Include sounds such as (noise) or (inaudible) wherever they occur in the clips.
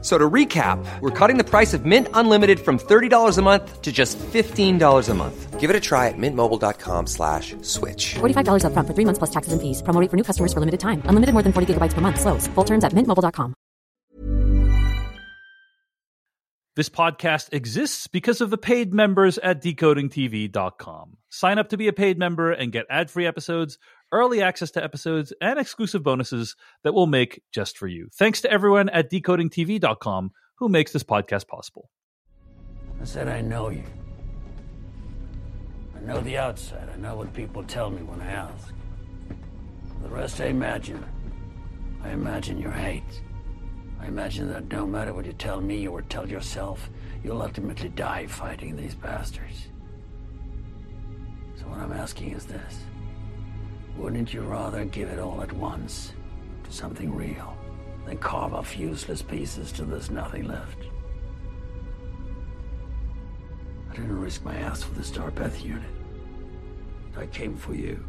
F- So to recap, we're cutting the price of Mint Unlimited from $30 a month to just $15 a month. Give it a try at mintmobile.com slash switch. $45 upfront for three months plus taxes and fees. Promo rate for new customers for limited time. Unlimited more than 40 gigabytes per month. Slows. Full terms at mintmobile.com. This podcast exists because of the paid members at decodingtv.com. Sign up to be a paid member and get ad free episodes, early access to episodes, and exclusive bonuses that we'll make just for you. Thanks to everyone at decodingtv.com who makes this podcast possible. I said I know you. I know the outside. I know what people tell me when I ask. The rest I imagine. I imagine your hate. I imagine that no matter what you tell me or tell yourself, you'll ultimately die fighting these bastards. So what I'm asking is this. Wouldn't you rather give it all at once to something real than carve off useless pieces till there's nothing left? I didn't risk my ass for the Starpath unit. I came for you.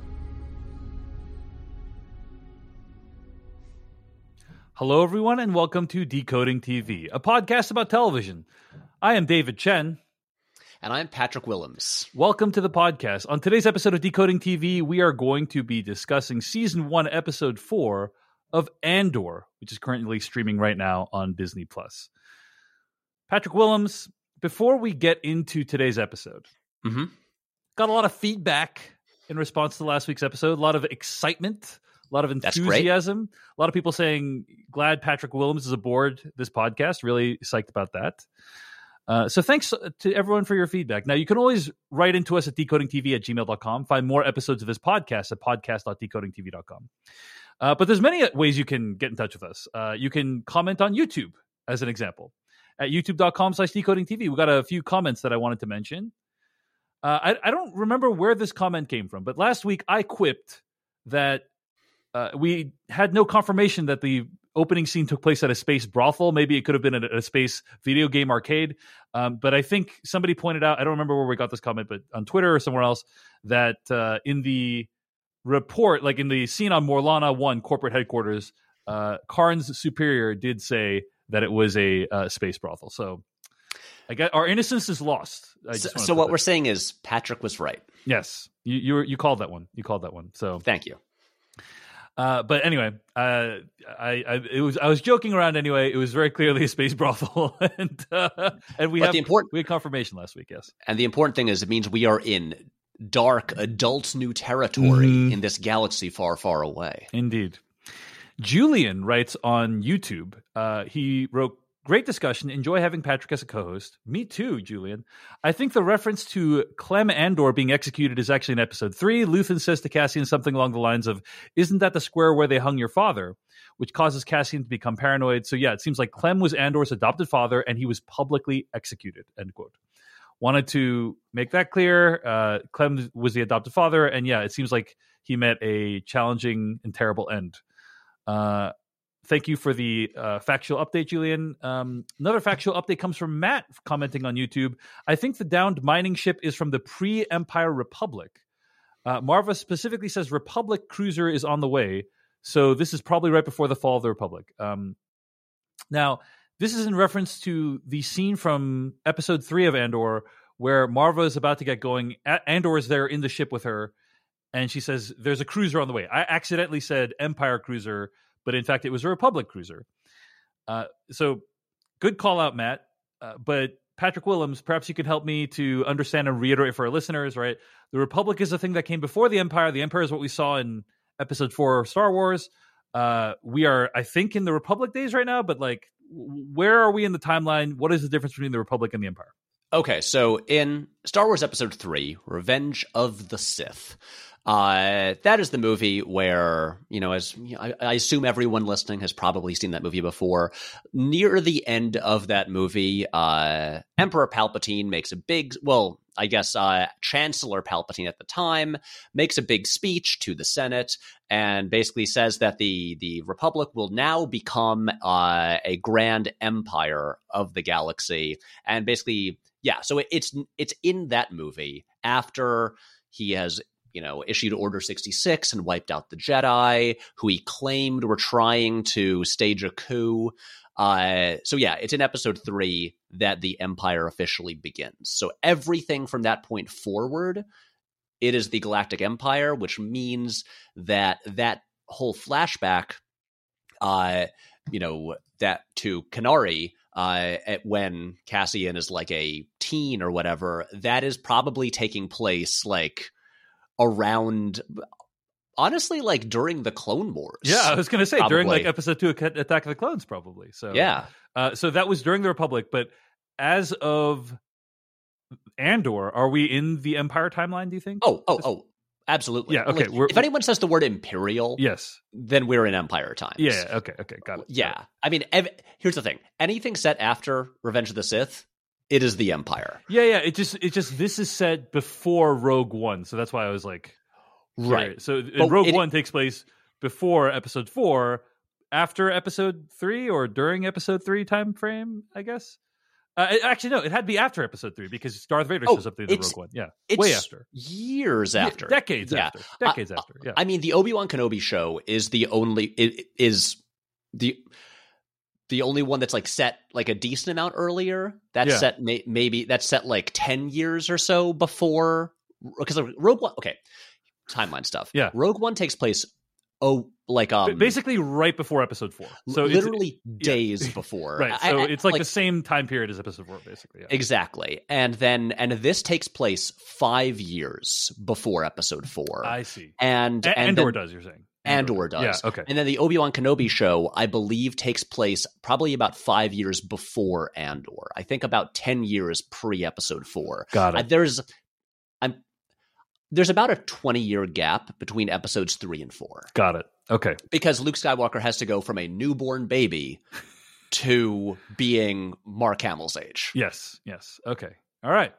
Hello, everyone, and welcome to Decoding TV, a podcast about television. I am David Chen. And I'm Patrick Willems. Welcome to the podcast. On today's episode of Decoding TV, we are going to be discussing season one, episode four of Andor, which is currently streaming right now on Disney Plus. Patrick Willems, before we get into today's episode, Mm-hmm. got a lot of feedback in response to last week's episode, a lot of excitement, a lot of enthusiasm, a lot of people saying, glad Patrick Willems is aboard this podcast. Really psyched about that. Uh, so thanks to everyone for your feedback. Now, you can always write into us at decodingtv at gmail.com. Find more episodes of this podcast at podcast.decodingtv.com. Uh, but there's many ways you can get in touch with us. Uh, you can comment on YouTube, as an example, at youtube.com slash decodingtv. We got a few comments that I wanted to mention. Uh, I, I don't remember where this comment came from, but last week I quipped that uh, we had no confirmation that the opening scene took place at a space brothel. Maybe it could have been at a space video game arcade. Um, but I think somebody pointed out, I don't remember where we got this comment, but on Twitter or somewhere else, that uh, in the report, like in the scene on Morlana 1 corporate headquarters, uh, Karn's superior did say that it was a uh, space brothel. So I guess our innocence is lost. So, so what that- we're saying is Patrick was right. Yes, you you were- you called that one. You called that one. So, Thank you. Uh, but anyway, uh, I, I it was I was joking around anyway. It was very clearly a space (laughs) brothel, and uh, and we But have the important- we had confirmation last week. Yes, And the important thing is it means we are in dark adult new territory Mhm. in this galaxy far, far away. indeed. Julian writes on YouTube. Uh, he wrote. Great discussion. Enjoy having Patrick as a co-host. Me too, Julian. I think the reference to Clem Andor being executed is actually in episode three. Luthen says to Cassian something along the lines of, "Isn't that the square where they hung your father?" Which causes Cassian to become paranoid. So yeah, it seems like Clem was Andor's adopted father, and he was publicly executed. End quote. Wanted to make that clear. Uh, Clem was the adopted father, and yeah, it seems like he met a challenging and terrible end. Uh, thank you for the uh, factual update, Julian. Um, another factual update comes from Matt commenting on YouTube. I think the downed mining ship is from the pre Empire Republic. Uh, Marva specifically says Republic cruiser is on the way. So this is probably right before the fall of the Republic. Um, now, this is in reference to the scene from episode three of Andor where Marva is about to get going. Andor is there in the ship with her, and she says, There's a cruiser on the way. I accidentally said Empire cruiser, but in fact, it was a Republic cruiser. Uh, so good call out, Matt. Uh, but Patrick Willems, perhaps you could help me to understand and reiterate for our listeners, right? The Republic is a thing that came before the Empire. The Empire is what we saw in episode four of Star Wars. Uh, we are, I think, in the Republic days right now, but like, where are we in the timeline? What is the difference between the Republic and the Empire? Okay, so in Star Wars Episode 3, Revenge of the Sith, uh, that is the movie where, you know, as I, I assume everyone listening has probably seen that movie before. Near the end of that movie, uh, Emperor Palpatine makes a big, well, I guess uh, Chancellor Palpatine at the time makes a big speech to the Senate and basically says that the the Republic will now become uh, a grand empire of the galaxy, and basically, yeah. So it, it's it's in that movie after he has you know, issued Order 66 and wiped out the Jedi, who he claimed were trying to stage a coup. Uh, so yeah, it's in episode three that the Empire officially begins. So everything from that point forward, it is the Galactic Empire, which means that that whole flashback, uh, you know, that to Kenari, uh, when Cassian is like a teen or whatever, that is probably taking place like around honestly like during the clone wars Yeah, I was going to say during like episode two, Attack of the Clones, probably. So yeah uh, so that was during the Republic, but as of Andor, are we in the Empire timeline? Do you think? oh oh oh absolutely Yeah, okay, Like, if anyone says the word imperial yes. then we're in empire times Yeah. Okay. Okay. Got it. yeah i mean ev- here's the thing anything set after revenge of the sith it is the empire Yeah. Yeah. It just it just this is set before Rogue One, so that's why I was like, right. So Rogue it- One takes place before Episode Four, after Episode Three, or during Episode Three time frame, I guess. Uh, actually, no, it had to be after Episode Three because Darth Vader Oh, shows up in the Rogue One. Yeah, way after, years Yeah, after decades Yeah. after, decades I- after. Yeah, I mean, the Obi Wan Kenobi show is the only it is the the only one that's like set like a decent amount earlier. That's Yeah. set may, maybe that's set like ten years or so before because Rogue One. Okay, timeline stuff. Yeah. Rogue One takes place. Oh, like um, basically right before Episode Four. So it's- literally days (laughs) before. right. So I- it's like, the same time period as Episode Four, basically. Yeah. Exactly. And then and this takes place five years before episode four. I see. and A- and Andor then- does. You're saying Andor does. Yeah. Okay. And then the Obi Wan Kenobi show, I believe, takes place probably about five years before Andor. I think about ten years pre Episode Four. Got Uh, it. there's, I'm, there's about a twenty year gap between episodes three and four Got it. Okay. because Luke Skywalker has to go from a newborn baby (laughs) to being Mark Hamill's age. Yes. Yes. Okay. All right.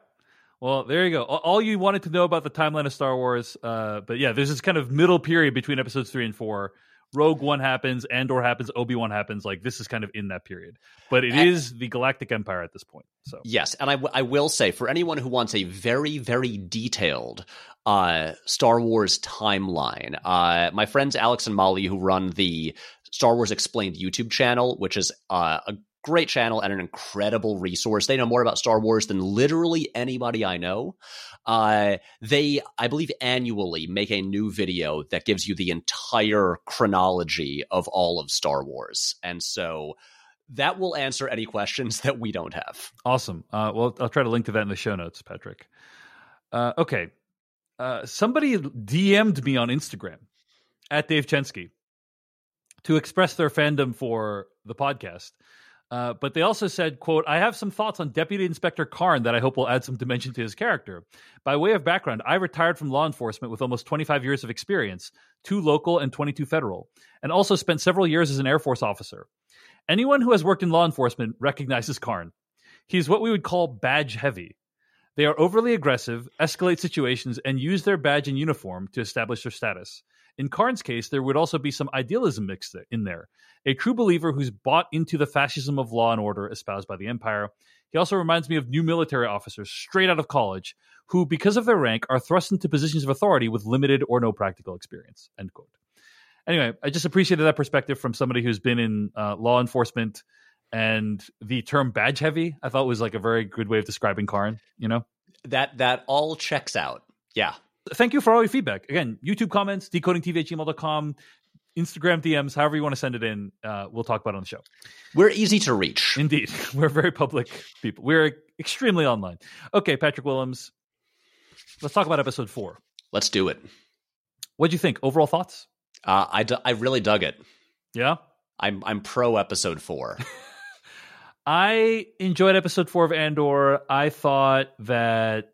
Well, there you go. All- you wanted to know about the timeline of Star Wars. Uh, but yeah, there's this kind of middle period between episodes three and four. Rogue One happens, Andor happens, Obi Wan happens. Like this is kind of in that period, but it And- is the Galactic Empire at this point. So Yes, and I, w- I will say for anyone who wants a very very detailed uh, Star Wars timeline, uh, my friends Alex and Molly who run the Star Wars Explained YouTube channel, which is uh, a great channel and an incredible resource. They know more about Star Wars than literally anybody I know. Uh, they, I believe, annually make a new video that gives you the entire chronology of all of Star Wars, and so. That will answer any questions (laughs) that we don't have. Awesome. Uh, well, I'll try to link to that in the show notes, Patrick. Uh, okay. Uh, somebody DM'd me on Instagram at Dave Chensky to express their fandom for the podcast. Uh, but they also said, quote, I have some thoughts on Deputy Inspector Karn that I hope will add some dimension to his character. By way of background, I retired from law enforcement with almost 25 years of experience, two local and 22 federal, and also spent several years as an Air Force officer. Anyone who has worked in law enforcement recognizes Karn. He's what we would call badge heavy. They are overly aggressive, escalate situations, and use their badge and uniform to establish their status. In Karn's case, there would also be some idealism mixed in there. A true believer who's bought into the fascism of law and order espoused by the empire. He also reminds me of new military officers straight out of college who, because of their rank, are thrust into positions of authority with limited or no practical experience. End quote. Anyway, I just appreciated that perspective from somebody who's been in uh, law enforcement and the term badge heavy. I thought was like a very good way of describing Karn. You know, That that all checks out. Yeah. Thank you for all your feedback. Again, YouTube comments, decodingtv at gmail.com, Instagram DMs, however you want to send it in. Uh, we'll talk about it on the show. We're easy to reach. Indeed, (laughs) we're very public people. We're extremely online. Okay, Patrick Willems, let's talk about episode four. Let's do it. What do you think? Overall thoughts? Uh, I, d- I really dug it. Yeah. I'm I'm pro episode four. (laughs) I enjoyed episode four of Andor. I thought that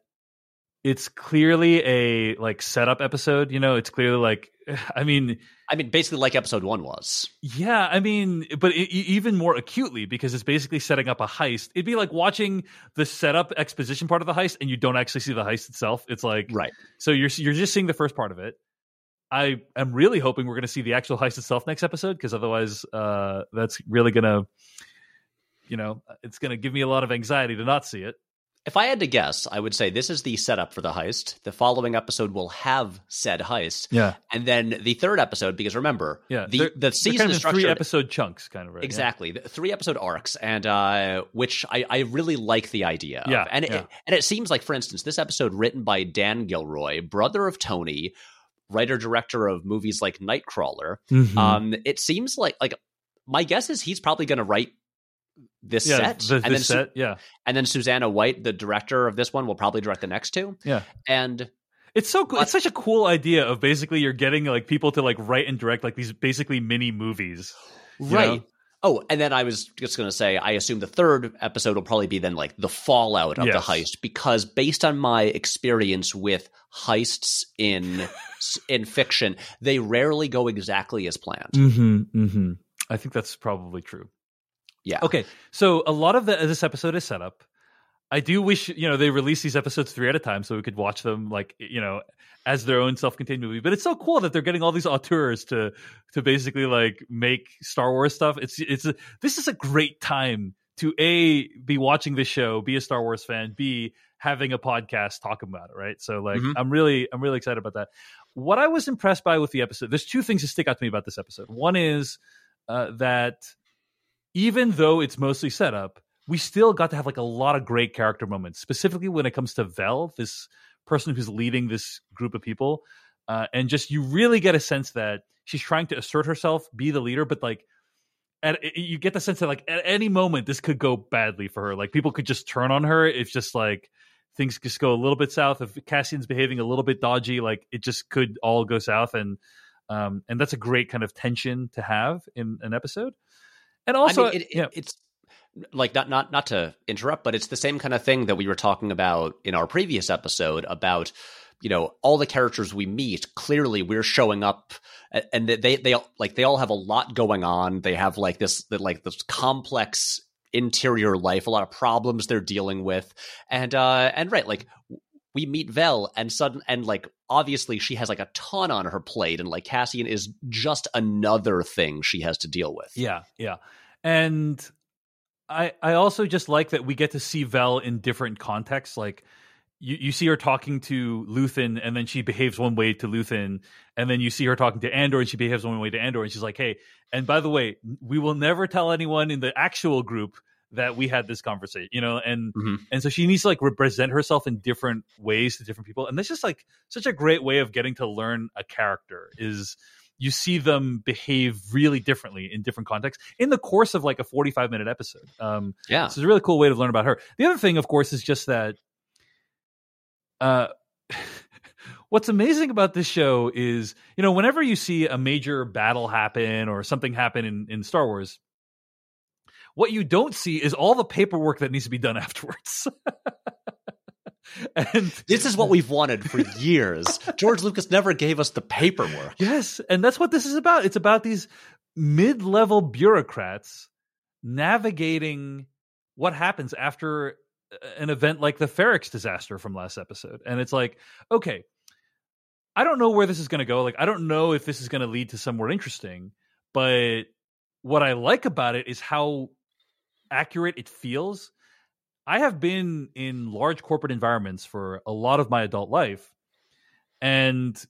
it's clearly a like setup episode. You know, it's clearly like, (sighs) I mean, I mean, basically like episode one was. yeah, I mean, but it, even more acutely because it's basically setting up a heist. It'd be like watching the setup exposition part of the heist, and you don't actually see the heist itself. It's like Right. So you're you're just seeing the first part of it. I am really hoping we're going to see the actual heist itself next episode because otherwise, uh, that's really going to, you know, it's going to give me a lot of anxiety to not see it. If I had to guess, I would say this is the setup for the heist. The following episode will have said heist. Yeah. And then the third episode, because remember, Yeah, the, the season kind of is in three episode chunks, kind of right. yeah. Exactly, the three episode arcs, and uh, which I, I really like the idea. Of. Yeah, and it, and it seems like, for instance, this episode written by Dan Gilroy, brother of Tony, writer director of movies like Nightcrawler. Mhm. Um, it seems like like my guess is he's probably going to write this yeah, set, the, and the then Su- yeah, and then Susanna White, the director of this one, will probably direct the next two. yeah. And It's so cool. It's such a cool idea of basically you're getting like people to like write and direct like these basically mini movies. right. know? Oh, and then I was just going to say, I assume the third episode will probably be then like the fallout of the heist, because based on my experience with heists in in fiction, they rarely go exactly as planned. Mm-hmm, mm-hmm. I think that's probably true. Yeah. Okay, so a lot of the, this episode is set up. I do wish you know they release these episodes three at a time so we could watch them like you know as their own self-contained movie. But it's so cool that they're getting all these auteurs to to basically like make Star Wars stuff. It's it's a, this is a great time to a be watching this show, be a Star Wars fan, b having a podcast talking about it. Right. So like Mhm. I'm really I'm really excited about that. What I was impressed by with the episode, there's two things that stick out to me about this episode. One is uh, that even though it's mostly set up, we still got to have like a lot of great character moments, specifically when it comes to Vel, this person who's leading this group of people. Uh, and just you really get a sense that she's trying to assert herself, be the leader, but like at, you get the sense that like at any moment this could go badly for her. Like people could just turn on her. If just like things just go a little bit south. If Cassian's behaving a little bit dodgy, like it just could all go south. And um, and that's a great kind of tension to have in an episode. And also, I mean, it, it- yeah, it's like not not not to interrupt, but it's the same kind of thing that we were talking about in our previous episode about you know all the characters we meet. Clearly, we're showing up, and they they, like they all have a lot going on. They have like this like this complex interior life, a lot of problems they're dealing with, and uh and right like we meet Vel and sudden and like obviously she has like a ton on her plate and like Cassian is just another thing she has to deal with. Yeah, yeah. And I I also just like that we get to see Vel in different contexts. Like you, you see her talking to Luthen and then she behaves one way to Luthen, and then you see her talking to Andor and she behaves one way to Andor, and she's like, Hey, and by the way, we will never tell anyone in the actual group that we had this conversation, you know, and Mhm. and so she needs to like represent herself in different ways to different people. And that's just like such a great way of getting to learn a character is you see them behave really differently in different contexts in the course of like a 45 minute episode. Um, Yeah. so it's a really cool way to learn about her. The other thing, of course, is just that uh, (laughs) what's amazing about this show is, you know, whenever you see a major battle happen or something happen in, in Star Wars, what you don't see is all the paperwork that needs to be done (laughs) afterwards. (laughs) (laughs) and This is what we've wanted for years. George Lucas never gave us the paperwork. Yes, and that's what this is about. It's about these mid-level bureaucrats navigating what happens after uh, an event like the Ferrix disaster from last episode. And it's like, okay, I don't know where this is going to go. Like I don't know if this is going to lead to somewhere interesting, but what I like about it is how accurate it feels. I have been in large corporate environments for a lot of my adult life. And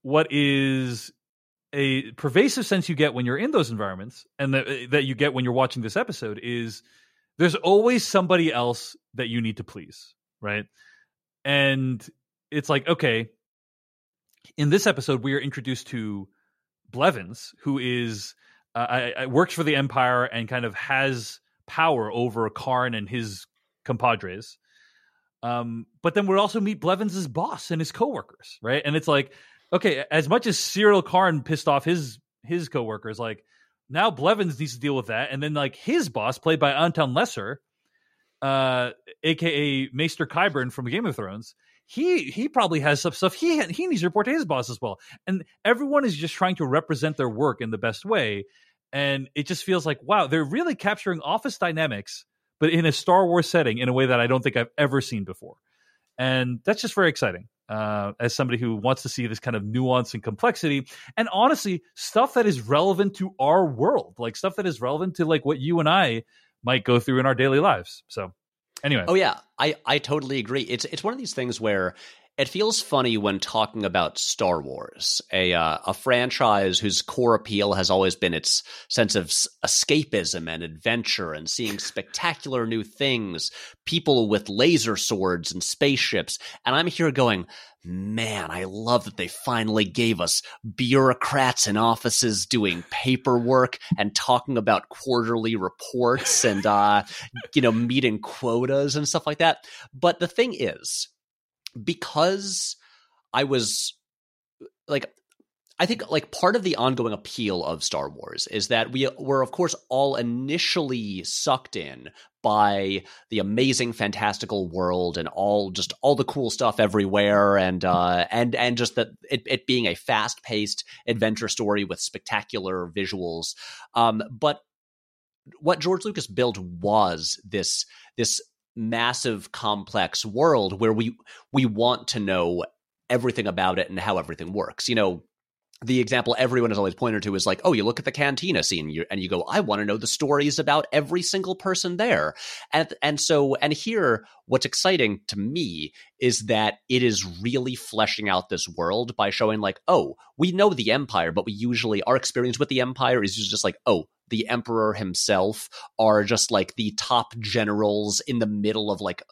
what is a pervasive sense you get when you're in those environments and that, that you get when you're watching this episode is there's always somebody else that you need to please, right? And it's like, okay, in this episode, we are introduced to Blevins, who is uh, I, I works for the Empire and kind of has power over Karn and his compadres. Um, but then we also meet Blevins' boss and his coworkers, right? And it's like, okay, as much as Syril Karn pissed off his his coworkers, like now Blevins needs to deal with that, and then like his boss, played by Anton Lesser, uh, aka Maester Qyburn from Game of Thrones, he he probably has some stuff he he needs to report to his boss as well. And everyone is just trying to represent their work in the best way. And it just feels like wow, they're really capturing office dynamics, but in a Star Wars setting in a way that I don't think I've ever seen before. And that's just very exciting uh, as somebody who wants to see this kind of nuance and complexity and honestly stuff that is relevant to our world like stuff that is relevant to like what you and i might go through in our daily lives. So anyway. Oh yeah. I i totally agree. It's it's one of these things where it feels funny when talking about Star Wars, a uh, a franchise whose core appeal has always been its sense of escapism and adventure and seeing spectacular new things, people with laser swords and spaceships. And I'm here going, man, I love that they finally gave us bureaucrats in offices doing paperwork and talking about quarterly reports and uh, you know meeting quotas and stuff like that. But the thing is because I was like I think like part of the ongoing appeal of Star Wars is that we were of course all initially sucked in by the amazing fantastical world and all just all the cool stuff everywhere and uh and and just that it, it being a fast-paced adventure story with spectacular visuals. Um but what George Lucas built was this this massive complex world where we we want to know everything about it and how everything works. You know, the example everyone has always pointed to is like, oh, you look at the cantina scene and you go, I want to know the stories about every single person there. And, and so, and here, what's exciting to me is that it is really fleshing out this world by showing like, oh, we know the empire, but we usually, our experience with the empire is just like, oh, the emperor himself are just like the top generals in the middle of like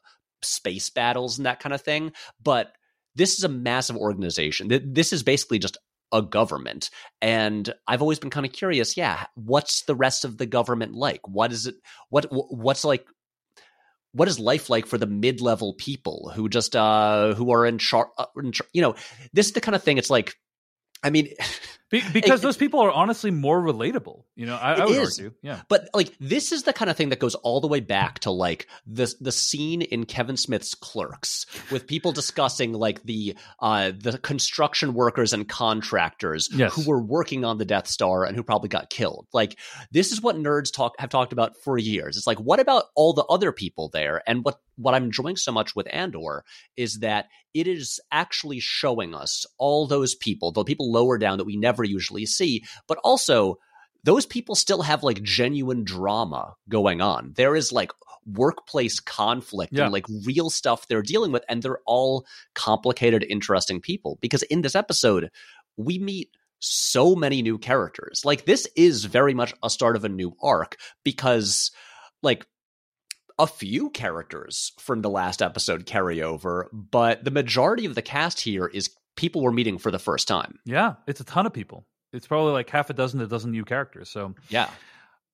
space battles and that kind of thing. But this is a massive organization. This is basically just a government. And I've always been kind of curious, yeah, what's the rest of the government like? What is it what what's like what is life like for the mid-level people who just uh who are in char- uh, you know, this is the kind of thing it's like I mean (laughs) Be- because it, those people are honestly more relatable. You know, I, I would is. argue. Yeah. But like this is the kind of thing that goes all the way back to like the the scene in Kevin Smith's Clerks with people discussing like the uh the construction workers and contractors yes. who were working on the Death Star and who probably got killed. Like this is what nerds talk have talked about for years. It's like what about all the other people there? And what what I'm enjoying so much with Andor is that it is actually showing us all those people, the people lower down that we never usually see, but also those people still have like genuine drama going on. There is like workplace conflict yeah. and like real stuff they're dealing with, and they're all complicated, interesting people. Because in this episode, we meet so many new characters. Like, this is very much a start of a new arc because, like, a few characters from the last episode carry over, but the majority of the cast here is people we're meeting for the first time. Yeah, it's a ton of people. It's probably like half a dozen a dozen new characters. So yeah.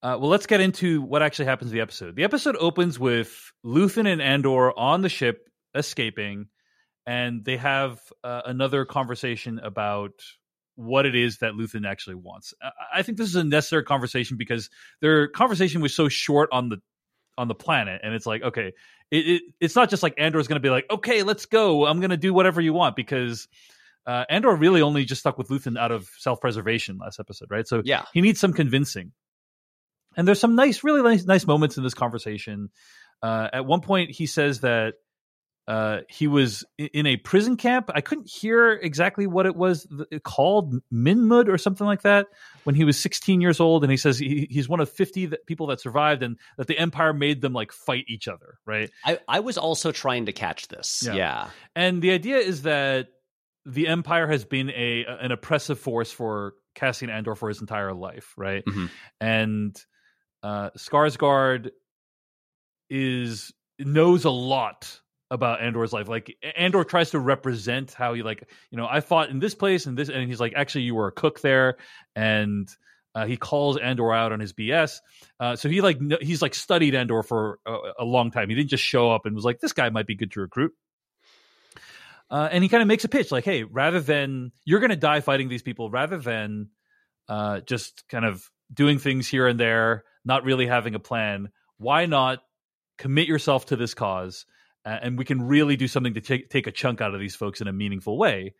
Uh, well, let's get into what actually happens in the episode. The episode opens with Luthen and Andor on the ship escaping, and they have uh, another conversation about what it is that Luthen actually wants. I think this is a necessary conversation because their conversation was so short on the on the planet, and it's like, okay, it, it it's not just like Andor's going to be like, okay, let's go, I'm going to do whatever you want because. Uh, Andor really only just stuck with Luthen out of self-preservation last episode, right? So yeah, he needs some convincing. And there's some nice, really nice, nice moments in this conversation. Uh, at one point, he says that uh, he was in a prison camp. I couldn't hear exactly what it was called, Minmud or something like that, when he was 16 years old. And he says he, he's one of 50 that, people that survived, and that the Empire made them like fight each other. Right. I, I was also trying to catch this. Yeah. yeah. And the idea is that the Empire has been a an oppressive force for Cassian Andor for his entire life. Right. Mm-hmm. And uh, Skarsgård is knows a lot about Andor's life. Like Andor tries to represent how he like, you know, I fought in this place and this, and he's like, actually, you were a cook there, and uh, he calls Andor out on his BS. Uh, so he like he's like studied Andor for a, a, long time. He didn't just show up and was like, this guy might be good to recruit. Uh, and he kind of makes a pitch like, hey, rather than you're going to die fighting these people, rather than uh, just kind of doing things here and there, not really having a plan, why not commit yourself to this cause? Uh, and we can really do something to take take a chunk out of these folks in a meaningful way.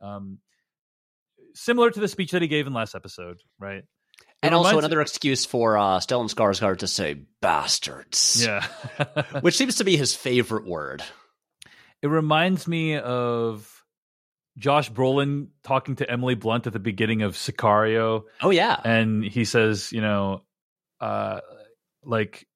Um, similar to the speech that he gave in last episode, right? and also another excuse for uh, Stellan Skarsgård to say bastards. Yeah. (laughs) which seems to be his favorite word. It reminds me of Josh Brolin talking to Emily Blunt at the beginning of Sicario. Oh yeah, and he says, you know, uh, like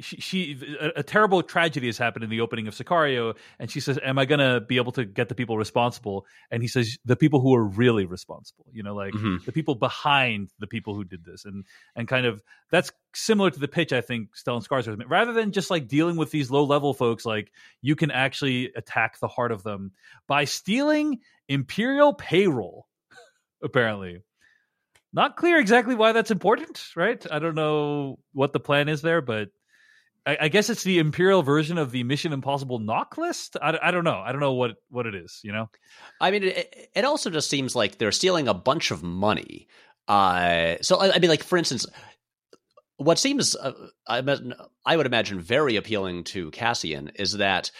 she, she a, a, terrible tragedy has happened in the opening of Sicario, and she says, "Am I going to be able to get the people responsible?" And he says, "The people who are really responsible, you know, like mm-hmm. the people behind the people who did this." And and kind of that's similar to the pitch I think Stellan Skarsgård made. rather than just like dealing with these low level folks, like you can actually attack the heart of them by stealing imperial payroll. (laughs) apparently. Not clear exactly why that's important, right? I don't know what the plan is there, but I, I, guess it's the imperial version of the Mission Impossible NOC list. I, I don't know. I don't know what what it is. You know, I mean, it, it also just seems like they're stealing a bunch of money. Uh, so I, I mean, like for instance, what seems uh, I, I would imagine very appealing to Cassian is that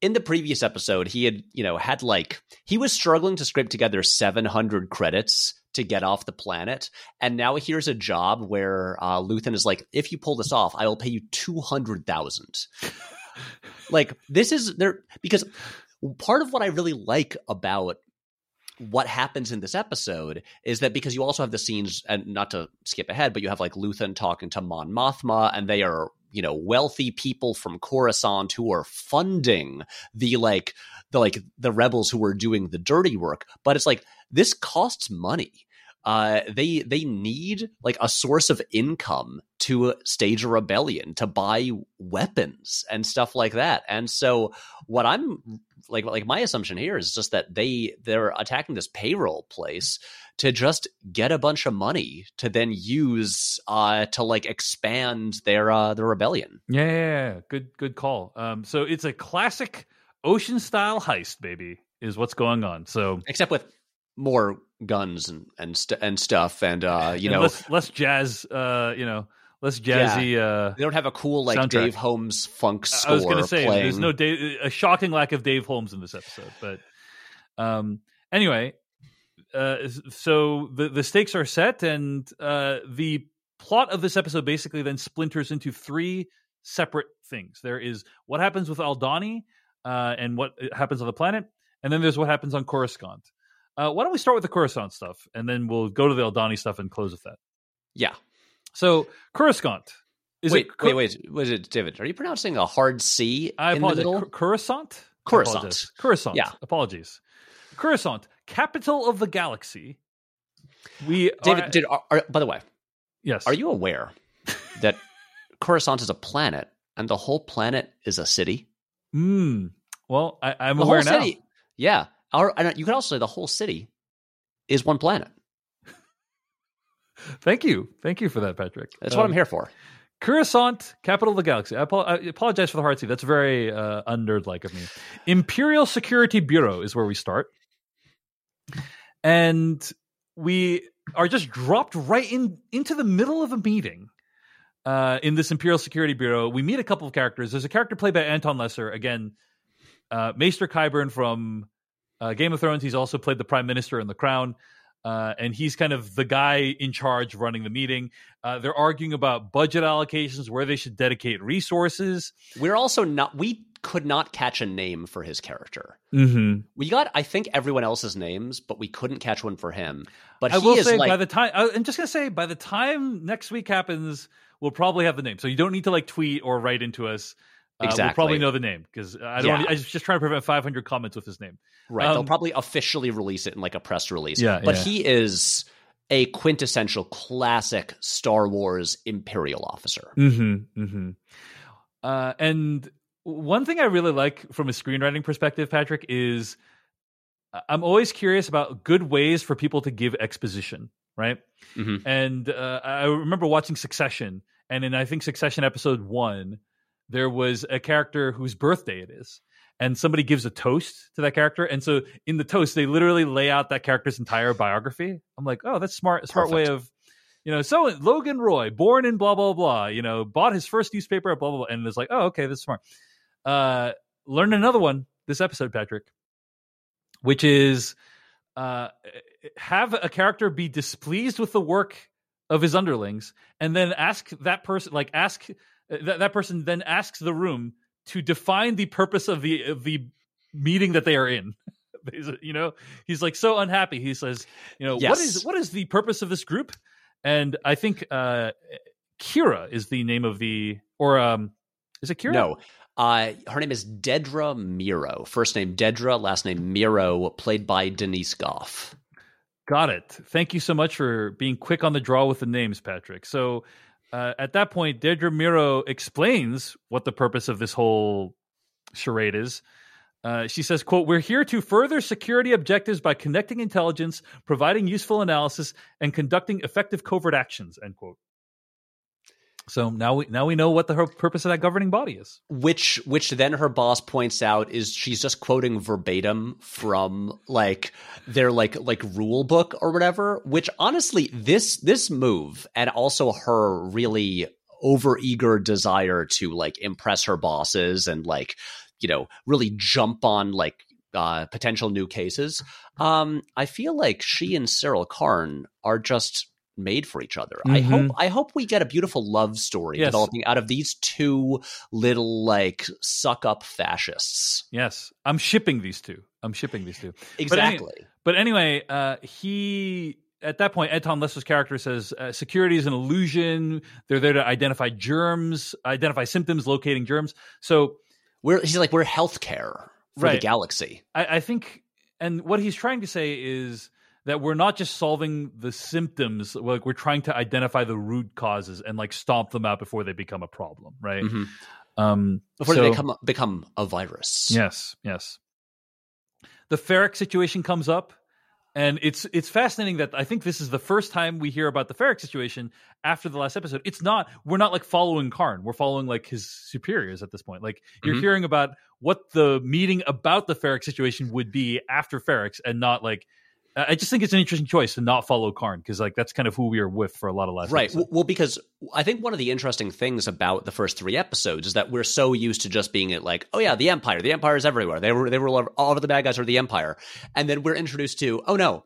in the previous episode he had you know had like he was struggling to scrape together 700 credits to get off the planet. And now here's a job where uh, Luthen is like, if you pull this off, I will pay you 200,000. (laughs) like, this is there because part of what I really like about what happens in this episode is that because you also have the scenes, and not to skip ahead, but you have like Luthen talking to Mon Mothma, and they are you know wealthy people from Coruscant who are funding the like the like the rebels who are doing the dirty work. But it's like this costs money. Uh, they they need like a source of income to stage a rebellion, to buy weapons and stuff like that. And so, what I'm like, like my assumption here is just that they they're attacking this payroll place to just get a bunch of money to then use uh, to like expand their uh, their rebellion. Yeah, yeah, yeah, good good call. Um, so it's a classic ocean style heist, baby, is what's going on. So except with more guns and and, st- and stuff, and uh, (laughs) you and know, less, less jazz. Uh, you know, less jazzy. Yeah. Uh, they don't have a cool like soundtrack. Dave Holmes funk score. I was going to say playing. there's no Dave, a shocking lack of Dave Holmes in this episode, but um, anyway, uh, so the the stakes are set, and uh, the plot of this episode basically then splinters into three separate things. There is what happens with Aldhani uh, and what happens on the planet, and then there's what happens on Coruscant. Uh, why don't we start with the Coruscant stuff, and then we'll go to the Aldhani stuff and close with that. Yeah. So Coruscant. Is wait, it wait, wait. Was it David? Are you pronouncing a hard C I in the apologize. middle? Cor- Coruscant. Coruscant. apologize. Coruscant. Yeah. Apologies. Coruscant, capital of the galaxy. We David, are, did, are, are- by the way, yes. are you aware that (laughs) Coruscant is a planet and the whole planet is a city? Mm, well, I, I'm The aware whole now. city. Yeah. Our, you could also say the whole city is one planet. (laughs) Thank you, thank you for that, Patrick. That's what Um, I'm here for. Coruscant, capital of the galaxy. I, apologize for the hard C. That's very uh, unnerd like of me. Imperial Security Bureau is where we start, and we are just dropped right in into the middle of a meeting. Uh, in this Imperial Security Bureau, we meet a couple of characters. There's a character played by Anton Lesser, again, uh, Maester Qyburn from uh, Game of Thrones. He's also played the Prime Minister in The Crown. Uh, and he's kind of the guy in charge running the meeting. Uh, they're arguing about budget allocations, where they should dedicate resources. We're also not, we could not catch a name for his character. Mm-hmm. We got, I think, everyone else's names, but we couldn't catch one for him. But I will say like, by the time I'm just gonna say by the time next week happens, we'll probably have the name. So you don't need to like tweet or write into us. Uh, We'll Exactly. probably know the name because I don't. Yeah. Want, I was just trying to prevent 500 comments with his name. Right. They'll Um, probably officially release it in like a press release. Yeah, But yeah. he is a quintessential classic Star Wars Imperial officer. Mm-hmm. Mm-hmm. Uh, and one thing I really like from a screenwriting perspective, Patrick, is I'm always curious about good ways for people to give exposition, right? Mhm. And uh, I remember watching Succession, and in I think Succession episode one, there was a character whose birthday it is. And somebody gives a toast to that character, and so in the toast, they literally lay out that character's entire biography. I'm like, oh, that's smart, smart way of you know, so Logan Roy, born in blah blah blah, you know, bought his first newspaper at blah blah blah, and it's like, oh, okay, that's smart. Uh, learned another one this episode, Patrick, which is uh, have a character be displeased with the work of his underlings, and then ask that person, like ask that that person, then asks the room to define the purpose of the of the meeting that they are in. (laughs) you know, he's like so unhappy. He says, you know, what Yes. is what is the purpose of this group? And I think uh, Kira is the name of the, or um, is it Kira? No. Uh, her name is Dedra Miro. First name Dedra, last name Miro, played by Denise Gough. Got it. Thank you so much for being quick on the draw with the names, Patrick. So uh, at that point, Dedra Miro explains what the purpose of this whole charade is. Uh, she says, quote, We're here to further security objectives by connecting intelligence, providing useful analysis, and conducting effective covert actions, end quote. So now we now we know what the her purpose of that governing body is. Which which then her boss points out is she's just quoting verbatim from like their like like rule book or whatever, which honestly this this move and also her really overeager desire to like impress her bosses and like you know really jump on like uh potential new cases um i feel like she and syril karn are just made for each other i Mhm. hope i hope we get a beautiful love story Yes. developing out of these two little like suck up fascists Yes, I'm shipping these two. I'm shipping these two. But any- exactly But anyway, uh, he at that point, Anton Lesser's character says uh, security is an illusion. They're there to identify germs, identify symptoms, locating germs. So we're he's like we're healthcare for the galaxy I, I think, and what he's trying to say is that we're not just solving the symptoms, like we're trying to identify the root causes and like stomp them out before they become a problem, right? Mhm. Um, before so- they become become a virus Yes, yes. The Ferrix situation comes up, and it's it's fascinating that I think this is the first time we hear about the Ferrix situation after the last episode. It's not we're not like following Karn, we're following like his superiors at this point. Like you're Mhm. hearing about what the meeting about the Ferrix situation would be after Ferrix, and not like. I just think it's an interesting choice to not follow Karn because like that's kind of who we are with for a lot of last right. episode. Well because i think one of the interesting things about the first three episodes is that we're so used to just being at like oh yeah the empire. The empire is everywhere. They were they were all of the bad guys are the empire. And then we're introduced to oh no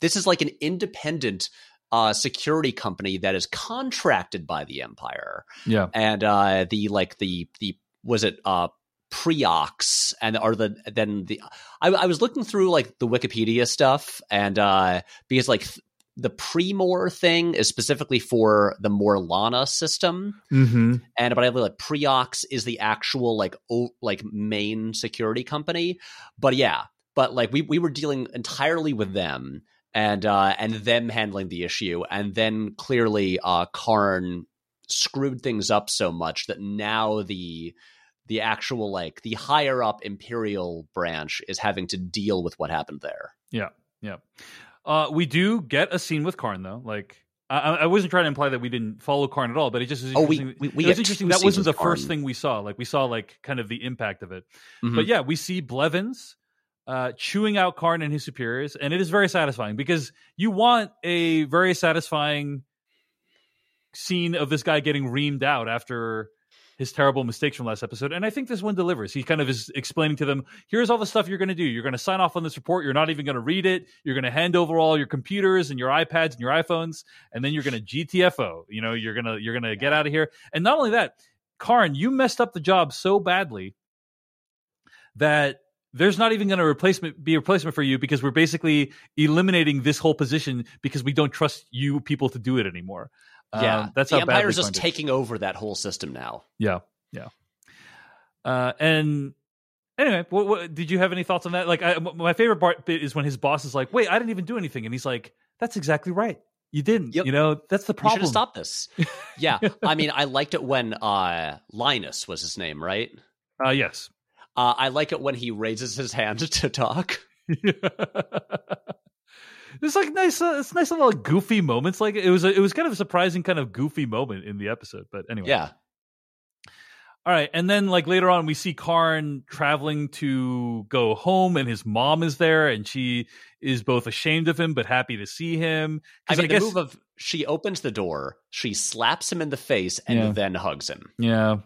this is like an independent uh, security company that is contracted by the empire. Yeah, and uh, the like the the was it uh preox and or the then the I, I was looking through like the wikipedia stuff and uh because like th- the premor thing is specifically for the morlana system. Mm-hmm. and but i like preox is the actual like o- like main security company. But yeah but like we, we were dealing entirely with them and uh and them handling the issue. And then clearly uh karn screwed things up so much that now the the actual like the higher up imperial branch is having to deal with what happened there Yeah, yeah. Uh, we do get a scene with Karn though. Like, I, I wasn't trying to imply that we didn't follow Karn at all, but it just was Oh, we- interesting. we- we it was interesting. That wasn't the with first thing we saw. Like, we saw like kind of the impact of it. Mhm. But yeah, we see Blevins uh, chewing out Karn and his superiors, and it is very satisfying because you want a very satisfying scene of this guy getting reamed out after his terrible mistakes from last episode. And I think this one delivers. He kind of is explaining to them, here's all the stuff you're going to do. You're going to sign off on this report. You're not even going to read it. You're going to hand over all your computers and your iPads and your iPhones, and then you're going to GTFO. You know, you're going to you're going to get out of here. And not only that, Karn, you messed up the job so badly that there's not even going to replacement be a replacement for you because we're basically eliminating this whole position because we don't trust you people to do it anymore. Yeah Um, that's the how empire is just taking over that whole system now Yeah, yeah. Uh, and anyway, what, what, did you have any thoughts on that? Like, I, my favorite part bit is when his boss is like, "Wait, I didn't even do anything," and he's like, "That's exactly right. You didn't. Yep. You know, that's the You should problem." have stopped this. Yeah, I mean, I liked it when uh, Linus was his name, right? Uh, yes. Uh, I like it when he raises his hand (laughs) to talk. (laughs) It's like nice. Uh, it's nice little like, goofy moments. Like it was. A, it was kind of a surprising, kind of goofy moment in the episode. But anyway, Yeah, All right, and then like later on, we see Karn traveling to go home, and his mom is there, and she is both ashamed of him but happy to see him. I mean, the guess, move of she opens the door, she slaps him in the face, and Yeah. then hugs him. yeah,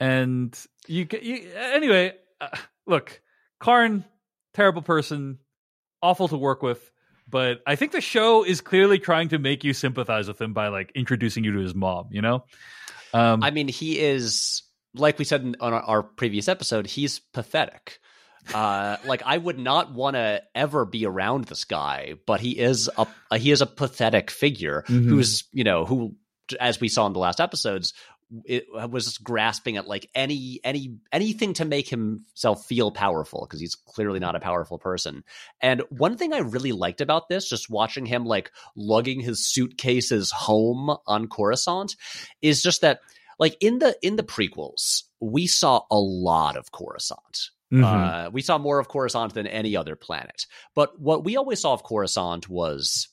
and you, get- you anyway. Uh, look, Karn, terrible person, awful to work with. But I think the show is clearly trying to make you sympathize with him by like introducing you to his mom. You know, um, I mean, he is like we said in, on our, our previous episode. He's pathetic. Uh, (laughs) like I would not want to ever be around this guy, but he is a he is a pathetic figure Mhm. who's you know who, as we saw in the last episodes, it was grasping at like any any anything to make himself feel powerful because he's clearly not a powerful person. And one thing I really liked about this, just watching him like lugging his suitcases home on Coruscant, is just that like in the in the prequels we saw a lot of Coruscant. mhm. Uh, we saw more of Coruscant than any other planet. But what we always saw of Coruscant was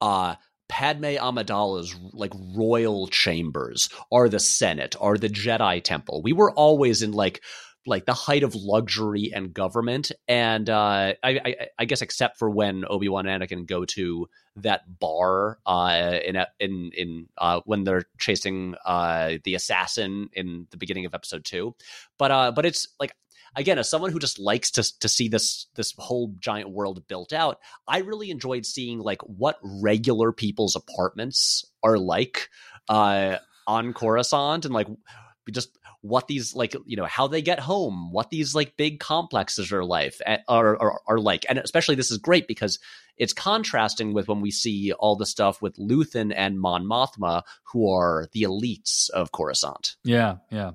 uh Padme Amidala's like royal chambers are the Senate or the Jedi Temple. We were always in like like the height of luxury and government. And uh, I, I, I guess except for when Obi Wan and Anakin go to that bar uh, in in in uh, when they're chasing uh, the assassin in the beginning of Episode Two. But uh, but it's like again, as someone who just likes to to see this this whole giant world built out, I really enjoyed seeing like what regular people's apartments are like uh, on Coruscant, and like just what these like you know how they get home, what these like big complexes are life are, are are like, and especially this is great because it's contrasting with when we see all the stuff with Luthen and Mon Mothma, who are the elites of Coruscant. Yeah, yeah.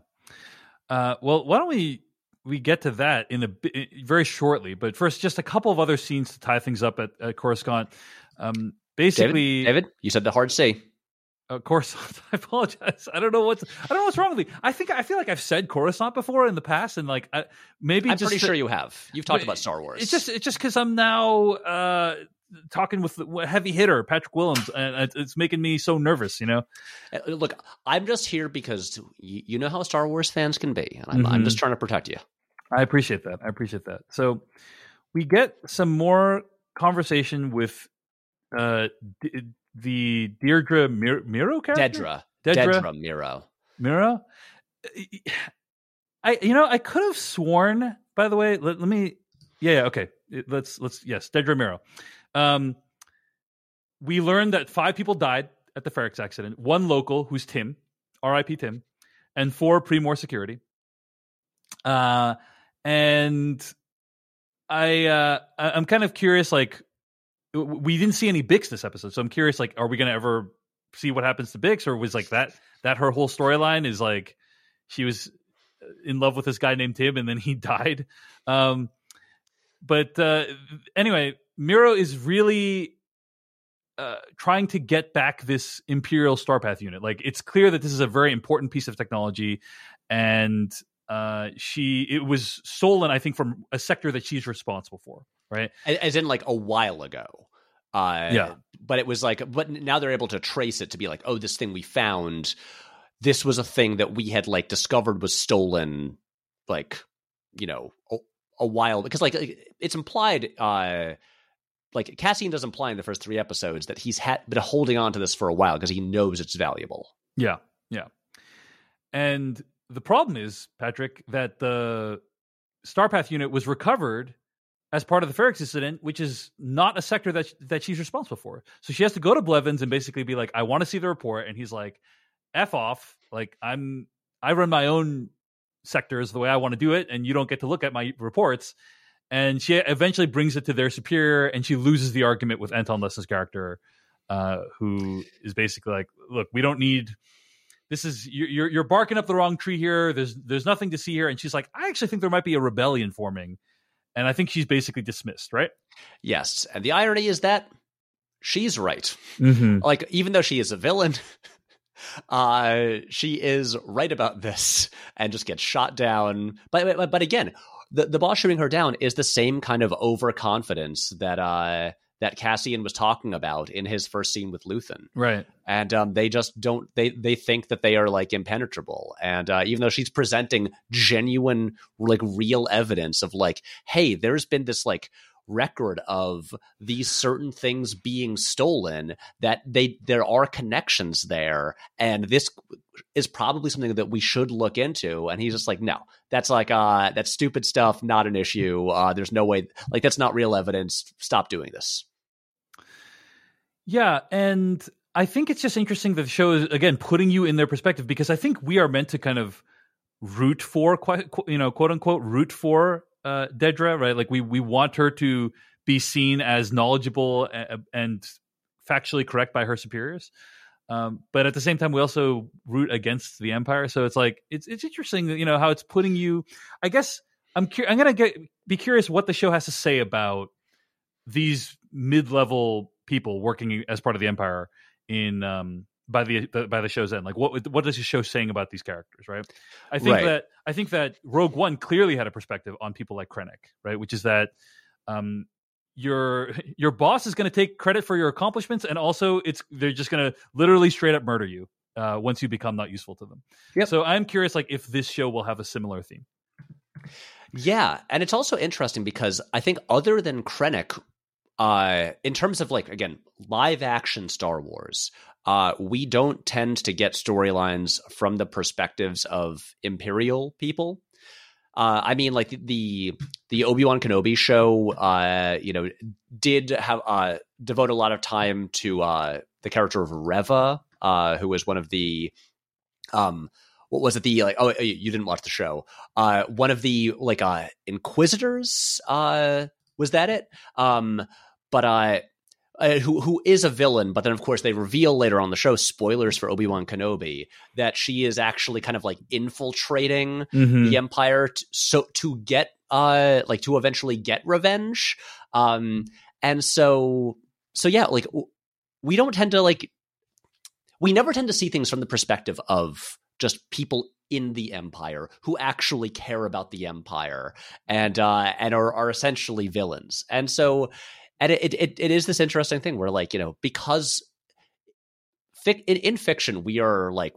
Uh, well, why don't we we get to that in a very shortly? But first, just a couple of other scenes to tie things up at, at Coruscant. Um, basically, David, David, you said the hard C. Uh, Coruscant. (laughs) I apologize. I don't know what's I don't know what's wrong with me. I think I feel like I've said Coruscant before in the past, and like I, maybe I'm just pretty sure you have. You've talked about Star Wars. It's just it's just because I'm now uh, talking with the heavy hitter Patrick Willems, and it's making me so nervous. You know. Uh, Look, I'm just here because you, you know how Star Wars fans can be, and I'm, I'm Mhm. just trying to protect you. I appreciate that. I appreciate that. So we get some more conversation with uh, D- the Deirdre Mir- Miro character. Dedra, Dedra. Dedra Miro. Miro. I you know I could have sworn. By the way, let, let me. Yeah, yeah, okay. Let's let's yes, Dedra Miro. Um, we learned that five people died at the Ferrix accident. One local, who's Tim, R.I.P. Tim, and four Pre-Mor security. Uh, and I uh, I'm kind of curious. Like, we didn't see any Bix this episode, so I'm curious. Like, are we going to ever see what happens to Bix, or was like that that her whole storyline is like she was in love with this guy named Tim, and then he (laughs) died. Um, but uh, anyway, Miro is really uh, trying to get back this Imperial Starpath unit. Like, it's clear that this is a very important piece of technology, and uh, she it was stolen, I think, from a sector that she's responsible for. Right? As in, like a while ago. Uh, Yeah. But it was like, but now they're able to trace it to be like, oh, this thing we found, this was a thing that we had like discovered was stolen, like, you know, a, a while because like it's implied. uh like Cassian does imply in the first three episodes that he's had been holding on to this for a while because he knows it's valuable. Yeah, yeah. And the problem is, Patrick, that the Starpath unit was recovered as part of the Ferrix incident, which is not a sector that that she's responsible for. So she has to go to Blevins and basically be like, "I want to see the report," and he's like, "F off! Like I'm I run my own sectors the way I want to do it, and you don't get to look at my reports." And she eventually brings it to their superior, and she loses the argument with Anton Lesser's character, uh, who is basically like, "Look, we don't need." This is you're you're- you're barking up the wrong tree here. There's there's nothing to see here. And she's like, I actually think there might be a rebellion forming, and I think she's basically dismissed, right? Yes, and the irony is that she's right. Mm-hmm. (laughs) like even though she is a villain (laughs) uh she is right about this and just gets shot down but but, but again the the boss shooting her down is the same kind of overconfidence that uh that Cassian was talking about in his first scene with Luthen Right. and um, they just don't they they think that they are like impenetrable and uh, even though she's presenting genuine like real evidence of like hey there's been this like record of these certain things being stolen that they there are connections there. And this is probably something that we should look into. And he's just like no that's like uh that's stupid stuff not an issue. Uh there's no way like that's not real evidence. Stop doing this. Yeah, and I think it's just interesting that the show is again putting you in their perspective because I think we are meant to kind of root for, you know, quote unquote, root for uh, Dedra, right? Like we we want her to be seen as knowledgeable and, and factually correct by her superiors. Um, but at the same time, we also root against the empire. So it's like it's it's interesting, you know, how it's putting you. I guess I'm I'm gonna get be curious what the show has to say about these mid-level people working as part of the empire in um by the, the by the show's end. Like what what is the show saying about these characters right? I think Right. that i think that rogue one clearly had a perspective on people like krennic right? Which is that um your your boss is going to take credit for your accomplishments and also it's they're just going to literally straight up murder you uh once you become not useful to them. Yep. so i'm curious like if this show will have a similar theme. Yeah, and it's also interesting because I think other than Krennic, uh, in terms of like again live action Star Wars, uh, we don't tend to get storylines from the perspectives of Imperial people. Uh, I mean, like the the Obi Wan Kenobi show, uh, you know, did have uh, devote a lot of time to uh, the character of Reva, uh, who was one of the um, what was it the like oh you didn't watch the show uh one of the like uh inquisitors uh was that it um but uh uh, who who is a villain, but then of course they reveal later on the show, spoilers for Obi Wan Kenobi, that she is actually kind of like infiltrating Mm-hmm. the Empire t- so to get uh like to eventually get revenge, um and so so yeah like w- we don't tend to like we never tend to see things from the perspective of just people in the empire who actually care about the empire and uh and are, are essentially villains and so and it, it it is this interesting thing where like you know because fic- in, in fiction we are like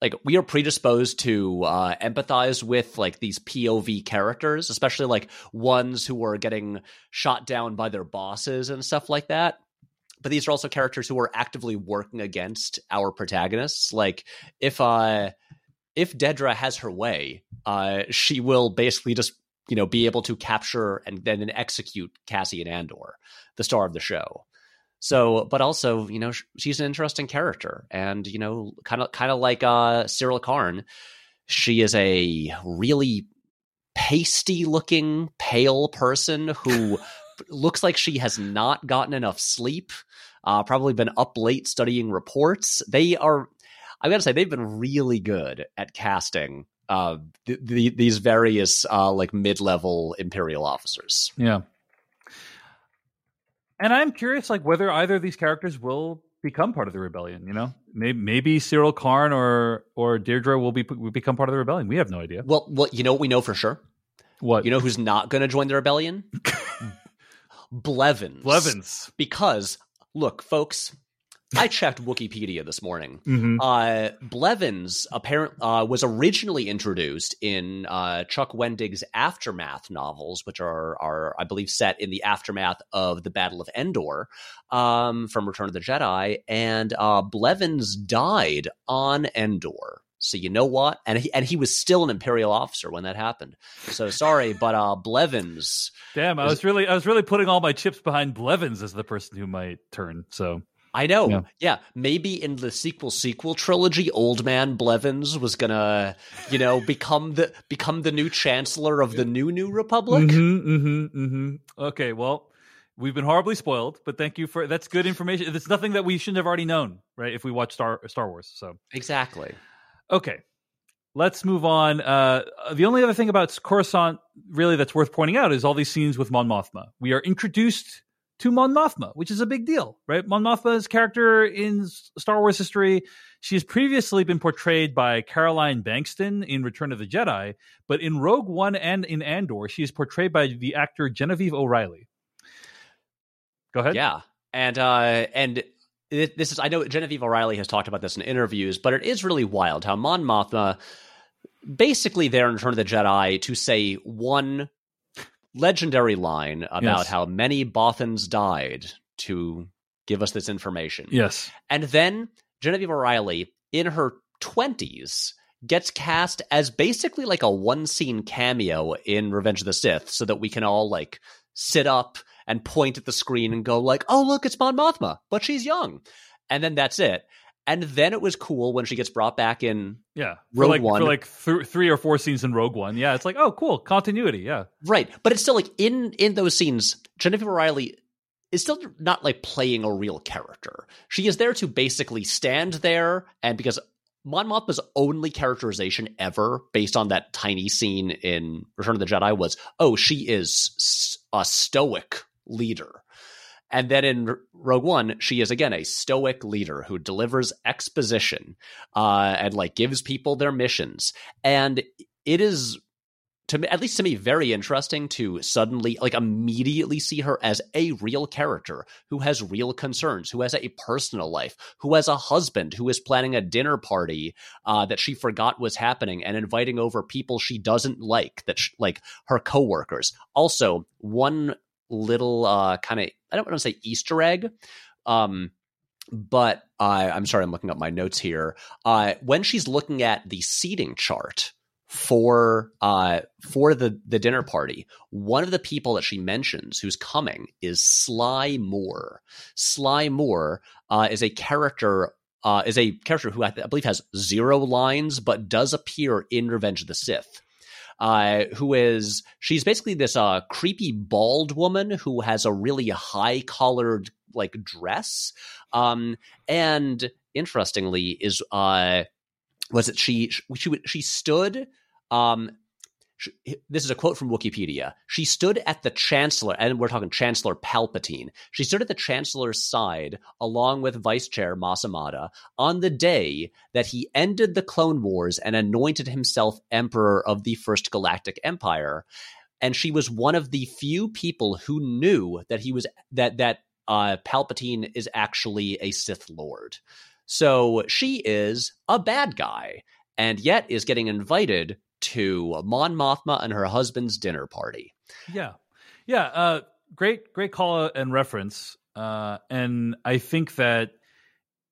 like we are predisposed to uh, empathize with like these POV characters, especially like ones who are getting shot down by their bosses and stuff like that. But these are also characters who are actively working against our protagonists. Like if uh if Dedra has her way, uh she will basically just you know be able to capture and then execute Cassian Andor, the star of the show. So, but also, you know, she's an interesting character, and you know, kind of, kind of like uh, Syril Karn, she is a really pasty-looking, pale person who (laughs) looks like she has not gotten enough sleep. Uh, probably been up late studying reports. They are, I gotta say, they've been really good at casting uh, th- the, these various uh, like mid-level Imperial officers. Yeah. And I'm curious, like whether either of these characters will become part of the rebellion. You know, maybe maybe Syril Karn or or Deirdre will be will become part of the rebellion. We have no idea. Well, well, you know what we know for sure. What You know who's not going to join the rebellion? (laughs) Blevins. Blevins? Because, look, folks, I checked Wikipedia this morning. Mhm. Uh, Blevins apparent uh, was originally introduced in uh, Chuck Wendig's aftermath novels, which are are I believe set in the aftermath of the Battle of Endor um, from Return of the Jedi, and uh, Blevins died on Endor. So you know what, and he, and he was still an Imperial officer when that happened. So sorry, but uh, Blevins. Damn, I was really I was really putting all my chips behind Blevins as the person who might turn. So I know. Yeah. Yeah. Maybe in the sequel sequel trilogy, Old Man Blevins was gonna, you know, become the become the new chancellor of the new New Republic. Mm-hmm, mm-hmm, mm-hmm. Okay, well, we've been horribly spoiled, but thank you for that's good information. It's nothing that we shouldn't have already known, right? If we watched Star Star Wars, so Exactly. okay. Let's move on. Uh, the only other thing about Coruscant, really, that's worth pointing out is all these scenes with Mon Mothma. We are introduced to Mon Mothma, which is a big deal, right? Mon Mothma's character in Star Wars history, she has previously been portrayed by Caroline Blakiston in Return of the Jedi, but in Rogue One and in Andor, she is portrayed by the actor Genevieve O'Reilly. Go ahead. Yeah. And uh and this is I know Genevieve O'Reilly has talked about this in interviews, but it is really wild how Mon Mothma basically there in Return of the Jedi to say one legendary line about Yes. how many Bothans died to give us this information. Yes. And then Genevieve O'Reilly, in her 20s, gets cast as basically like a one scene cameo in Revenge of the Sith so that we can all like sit up and point at the screen and go like, "Oh, look, it's Mon Mothma, but she's young." And then that's it. And then it was cool when she gets brought back in Yeah. Rogue like, One. For like th- three or four scenes in Rogue One. Yeah. It's like, oh, cool. Continuity. Yeah. Right, but it's still like in in those scenes, Jennifer O'Reilly is still not like playing a real character. She is there to basically stand there, and because Mon Mothma's only characterization ever, based on that tiny scene in Return of the Jedi, was oh, she is a stoic leader. And then in Rogue One, she is again a stoic leader who delivers exposition uh, and like gives people their missions. And it is to me, at least to me, very interesting to suddenly, like, immediately see her as a real character who has real concerns, who has a personal life, who has a husband, who is planning a dinner party uh, that she forgot was happening and inviting over people she doesn't like, that sh- like her coworkers. Also, one little uh, kind of, I don't want to say Easter egg. Um, but uh, I'm sorry, I'm looking up my notes here. Uh, when she's looking at the seating chart for uh for the the dinner party one of the people that she mentions who's coming is sly moore sly moore uh is a character uh is a character who i, I believe has zero lines but does appear in revenge of the sith uh, who is she's basically this uh creepy bald woman who has a really high collared like dress. Um and interestingly is uh was it she she she stood um sh- this is a quote from Wikipedia. She stood at the chancellor, and we're talking Chancellor Palpatine. She stood at the chancellor's side along with Vice Chair Mas Amedda on the day that he ended the Clone Wars and anointed himself Emperor of the First Galactic Empire. And she was one of the few people who knew that he was that that uh, Palpatine is actually a Sith Lord. So she is a bad guy, and yet is getting invited to Mon Mothma and her husband's dinner party. Yeah, yeah. Uh, great, great call and reference. Uh, and I think that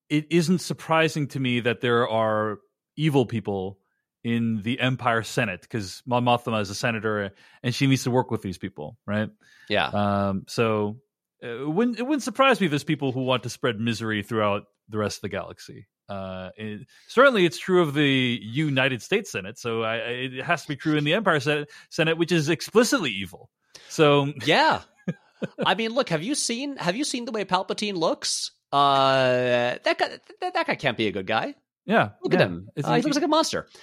it isn't surprising to me that there are evil people in the Empire Senate because Mon Mothma is a senator and she needs to work with these people, right? Yeah, Um, so uh, it wouldn't, it wouldn't surprise me if there's people who want to spread misery throughout the rest of the galaxy. Uh, it, certainly, it's true of the United States Senate, so I, it has to be true in the Empire Senate, Senate, which is explicitly evil. So yeah. (laughs) I mean, look have you seen have you seen the way Palpatine looks? Uh, that guy that, that guy can't be a good guy. yeah, Look yeah. at him. Uh, he looks like a monster. (laughs)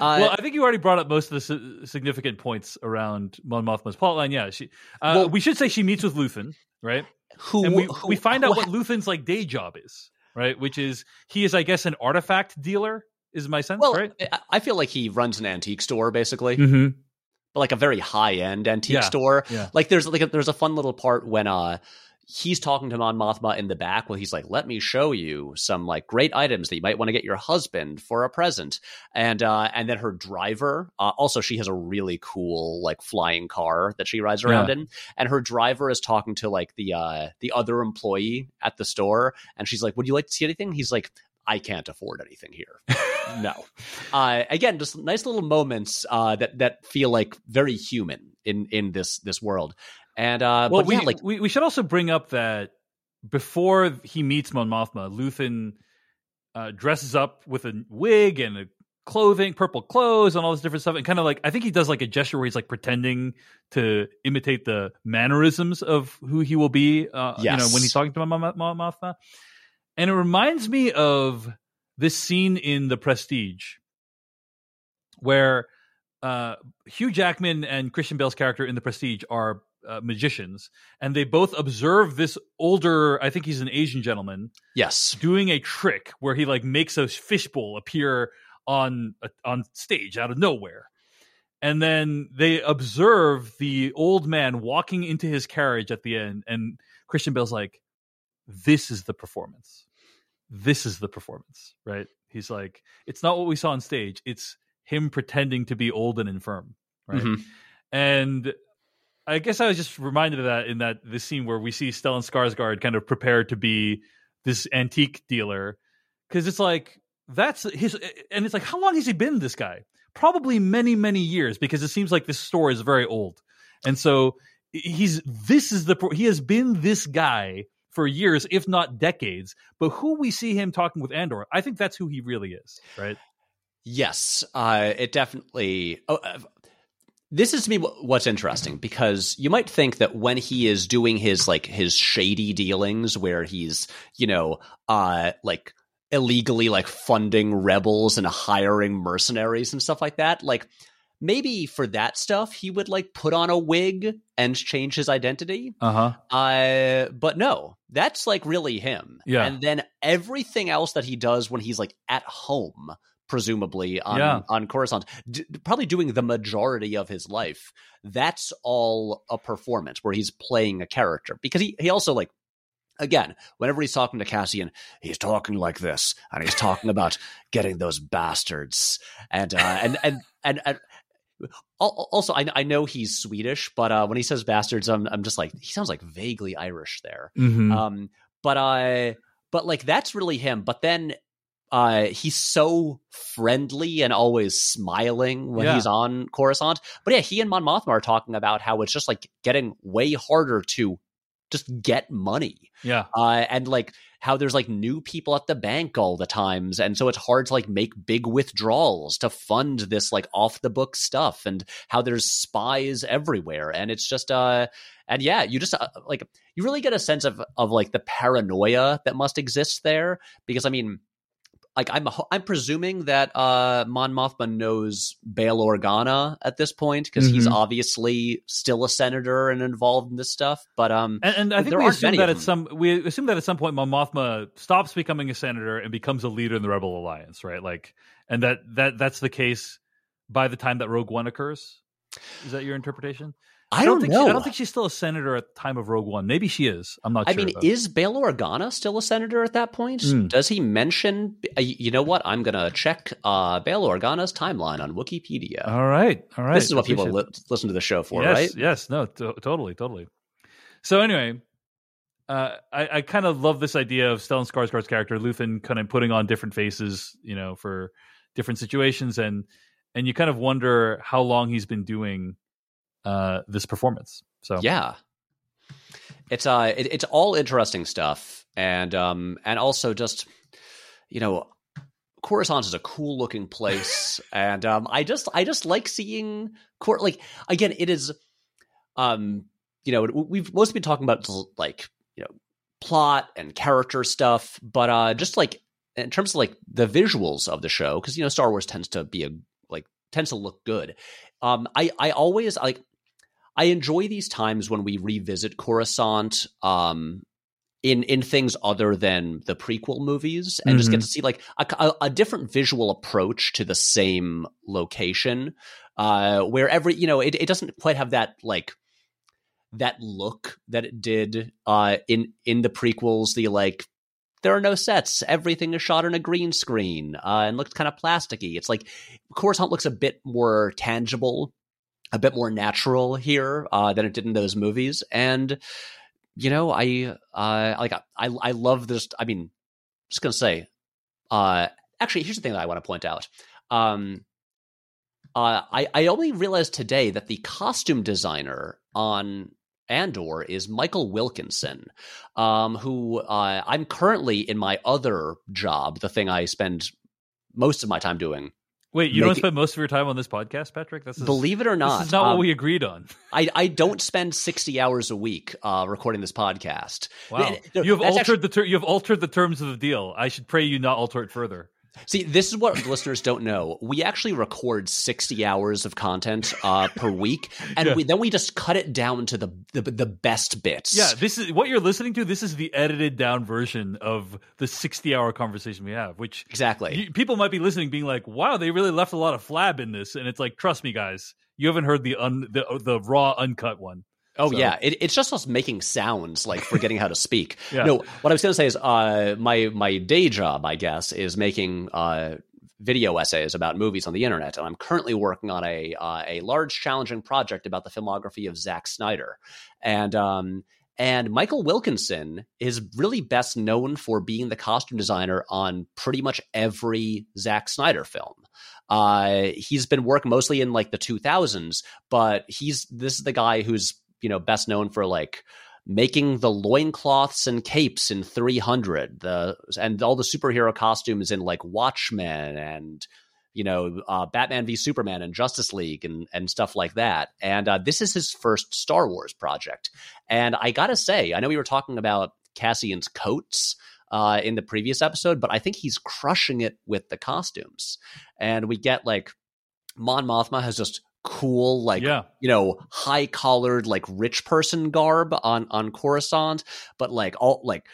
Uh, well, I think you already brought up most of the significant points around Mon Mothma's plotline. Yeah, she. Uh, Well- we should say she meets with Luthen, right? who and we, who- we find out what Luthen's like day job is, right? Which is he is, I guess, an artifact dealer. Is my sense, Well, right? I- feel like he runs an antique store basically, Mm-hmm. but like a very high end antique Yeah, store. yeah. Like there's like a, there's a fun little part when uh he's talking to Mon Mothma in the back where he's like, "Let me show you some like great items that you might want to get your husband for a present." And uh and then her driver, uh, also she has a really cool like flying car that she rides around Yeah. in, and her driver is talking to like the uh the other employee at the store, and she's like, "Would you like to see anything?" He's like. I can't afford anything here. (laughs) no. Uh, again, just nice little moments uh, that that feel like very human in in this this world. And uh, well, but we, yeah, like we we should also bring up that before he meets Mon Mothma, Luthen uh, dresses up with a wig and a clothing, purple clothes, and all this different stuff, and kind of like I think he does like a gesture where he's like pretending to imitate the mannerisms of who he will be. Uh, you know, Yes. when he's talking to Mon, Mon Mothma, and it reminds me of this scene in The Prestige where uh, Hugh Jackman and Christian Bale's character in The Prestige are uh, magicians, and they both observe this older, I think he's an Asian gentleman, yes, doing a trick where he like makes a fishbowl appear on uh, on stage out of nowhere. And then they observe the old man walking into his carriage at the end, and Christian Bale's like, "This is the performance. This is the performance." Right? He's like, "It's not what we saw on stage. It's him pretending to be old and infirm." Right? Mhm. And I guess I was just reminded of that in that the scene where we see Stellan Skarsgård kind of prepared to be this antique dealer. Because it's like that's his and it's like how long has he been this guy? Probably many many years because it seems like this store is very old. And so he's this is the he has been this guy for years if not decades. But who we see him talking with andor i think that's who he really is right? Yes, uh, it definitely. Oh, uh, this is to me what's interesting because you might think that when he is doing his like his shady dealings, where he's you know uh like illegally like funding rebels and hiring mercenaries and stuff like that, like maybe for that stuff he would like put on a wig and change his identity. uh-huh Uh, but no, that's like really him. Yeah. And then everything else that he does when he's like at home, presumably on Yeah. on Coruscant, d- probably doing the majority of his life. That's all a performance where he's playing a character because he he also like. Again, whenever he's talking to Cassian, he's talking like this, and he's talking about (laughs) getting those bastards, and uh, and and and, and Al- also I, I know he's Swedish, but uh, when he says bastards, I'm I'm just like he sounds like vaguely Irish there. mm-hmm. Um, but I but like that's really him. But then uh, he's so friendly and always smiling when Yeah. he's on Coruscant. But yeah, he and Mon Mothma are talking about how it's just like getting way harder to just get money. Yeah. Uh, and like how there's like new people at the bank all the times. And so it's hard to like make big withdrawals to fund this like off the book stuff and how there's spies everywhere. And it's just uh and yeah you just uh, like you really get a sense of of like the paranoia that must exist there. Because i mean like I'm I'm presuming that uh Mon Mothma knows Bail Organa at this point because he's Mhm. obviously still a senator and involved in this stuff. But um, And, and I think there we assume that at some we assume that at some point Mon Mothma stops becoming a senator and becomes a leader in the Rebel Alliance, right? Like, and that that that's the case by the time that Rogue One occurs. Is that your interpretation? I don't, think know. She, I don't think she's still a senator at the time of Rogue One. Maybe she is. I'm not sure. I sure. mean, is Bail Organa still a senator at that point? Hmm. Does he mention? uh, You know what? I'm gonna check uh, Bail Organa's timeline on Wikipedia. all right, all right. this is what people li- listen to the show for, yes, right? Yes, no, to- totally, totally. So anyway, uh, I, I kind of love this idea of Stellan Skarsgård's character, Luthen, kind of putting on different faces, you know, for different situations, and and you kind of wonder how long he's been doing uh, this performance. So Yeah, it's uh, it, it's all interesting stuff, and um, and also just you know, Coruscant is a cool looking place, (laughs) and um, I just I just like seeing court like again, it is um, you know, we've mostly been talking about like you know plot and character stuff, but uh, just like in terms of like the visuals of the show, because you know Star Wars tends to be a like tends to look good. Um, I I always like I enjoy these times when we revisit Coruscant um, in in things other than the prequel movies, and just get Mhm. to see like a, a, a different visual approach to the same location, uh, where every you know it, it doesn't quite have that like that look that it did uh, in in the prequels. The like there are no sets. Everything is shot on a green screen uh, and looks kind of plasticky. It's like Coruscant looks a bit more tangible, a bit more natural here uh, than it did in those movies. And you know, I uh, like I I love this. I mean, just gonna say, uh, actually, here's the thing that I want to point out. Um, uh, I I only realized today that the costume designer on Andor is Michael Wilkinson, um, who uh, I'm currently in my other job, the thing I spend most of my time doing. Wait, you don't it- spend most of your time on this podcast, Patrick? This is, Believe it or not, this is not um, what we agreed on. (laughs) I, I don't spend 60 hours a week uh, recording this podcast. Wow, you have altered actually- the ter- you have altered the terms of the deal. I should pray you not alter it further. See, this is what (laughs) listeners don't know. We actually record 60 hours of content uh, per week, and Yeah. we, then we just cut it down to the, the the best bits. Yeah, this is what you're listening to. This is the edited down version of the 60 hour conversation we have, which exactly. you, people might be listening, being like, "Wow, they really left a lot of flab in this." And it's like, trust me, guys, you haven't heard the un, the the raw uncut one. Oh So- yeah, it, it's just us making sounds like forgetting how to speak. (laughs) Yeah. No, what I was going to say is, uh, my my day job, I guess, is making uh, video essays about movies on the internet, and I'm currently working on a uh, a large, challenging project about the filmography of Zack Snyder, and um, and Michael Wilkinson is really best known for being the costume designer on pretty much every Zack Snyder film. Uh, he's been working mostly in like the 2000s, but he's this is the guy who's you know best known for like making the loincloths and capes in 300 the and all the superhero costumes in like watchmen and you know uh, batman v superman and justice league and, and stuff like that. And uh, this is his first star wars project. And i gotta say i know we were talking about cassian's coats uh, in the previous episode but i think he's crushing it with the costumes. And we get like mon mothma has just cool like Yeah. you know high collared like rich person garb on on Coruscant but like all like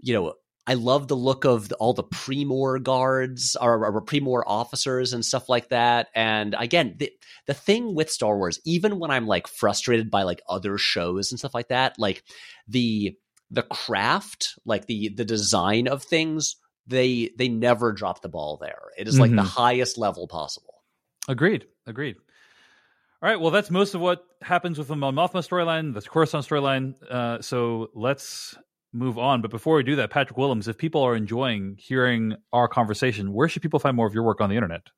you know I love the look of the, all the Premor guards or, or Premor officers and stuff like that. And again, the, the thing with Star Wars, even when I'm like frustrated by like other shows and stuff like that, like the the craft, like the the design of things, they they never drop the ball there. It is like the Mhm. highest level possible. Agreed. Agreed. All right. Well, that's most of what happens with the Mon Mothma storyline, the Coruscant storyline. Uh, so let's move on. But before we do that, Patrick Willems, if people are enjoying hearing our conversation, where should people find more of your work on the internet?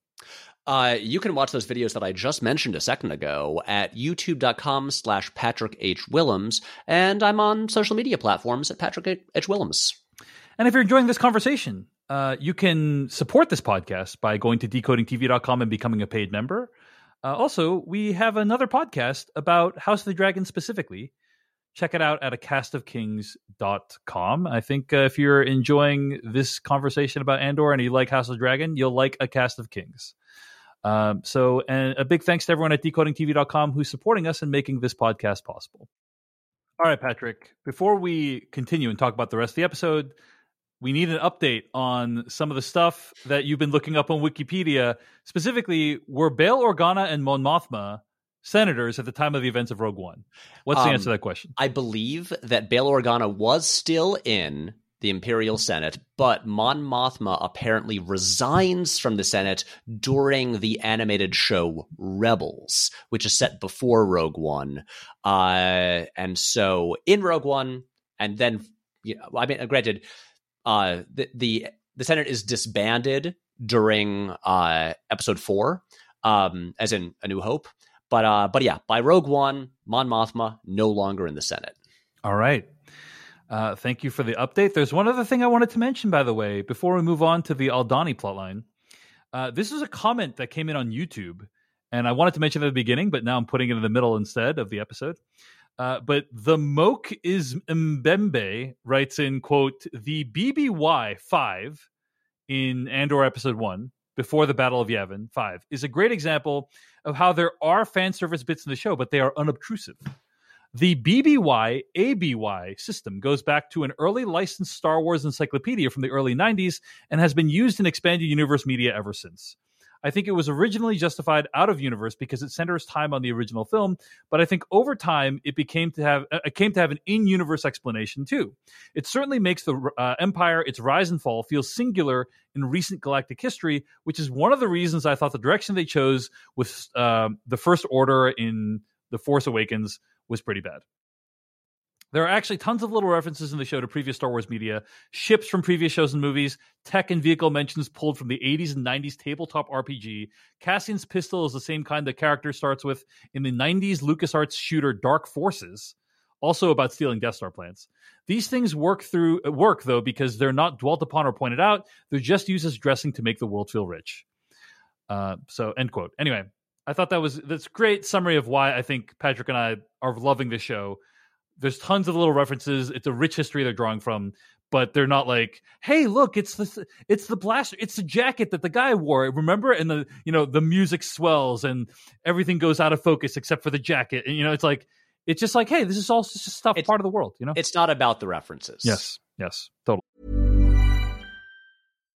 Uh, you can watch those videos that I just mentioned a second ago at youtube.com slash Patrick H. Willems, and I'm on social media platforms at Patrick H. Willems. And if you're enjoying this conversation, uh, you can support this podcast by going to decodingtv.com and becoming a paid member. Uh, also, we have another podcast about House of the Dragon specifically. Check it out at a castofkings.com. I think uh, if you're enjoying this conversation about Andor and you like House of the Dragon, you'll like A Cast of Kings. Um, so, and a big thanks to everyone at decodingtv.com who's supporting us and making this podcast possible. All right, Patrick, before we continue and talk about the rest of the episode, we need an update on some of the stuff that you've been looking up on Wikipedia. Specifically, were Bail Organa and Mon Mothma senators at the time of the events of Rogue One? What's the Um, answer to that question? I believe that Bail Organa was still in the Imperial Senate, but Mon Mothma apparently resigns from the Senate during the animated show Rebels, which is set before Rogue One. Uh, and so in Rogue One, and then, you know, I mean, granted, uh, the, the the Senate is disbanded during uh, Episode Four, um, as in A New Hope. But uh, but yeah, by Rogue One, Mon Mothma no longer in the Senate. All right. Uh, thank you for the update. There's one other thing I wanted to mention, by the way, before we move on to the Aldhani plotline. Uh, this is a comment that came in on YouTube, and I wanted to mention it at the beginning, but now I'm putting it in the middle instead of the episode. Uh, but the Moke is Mbembe writes in quote the BBY five in Andor episode one before the Battle of Yavin five is a great example of how there are fan service bits in the show, but they are unobtrusive. The BBY ABY system goes back to an early licensed Star Wars encyclopedia from the early 90s and has been used in expanded universe media ever since. I think it was originally justified out of universe because it centers time on the original film, but I think over time it became to have uh, it came to have an in-universe explanation too. It certainly makes the uh, Empire, its rise and fall, feel singular in recent galactic history, which is one of the reasons I thought the direction they chose with uh, the First Order in The Force Awakens was pretty bad. There are actually tons of little references in the show to previous Star Wars media, ships from previous shows and movies, tech and vehicle mentions pulled from the 80s and 90s tabletop RPG. Cassian's pistol is the same kind the character starts with in the 90s LucasArts shooter Dark Forces, also about stealing Death Star plans. These things work through work though because they're not dwelt upon or pointed out. They're just used as dressing to make the world feel rich. Uh, so end quote. Anyway, I thought that was that's great summary of why I think Patrick and I are loving the show. There's tons of little references. It's a rich history they're drawing from, but they're not like, "Hey, look, it's the it's the blaster, it's the jacket that the guy wore." Remember? And the you know the music swells and everything goes out of focus except for the jacket. And you know, it's like it's just like, "Hey, this is all just stuff It's- part of the world." You know? It's not about the references. yes, yes, totally.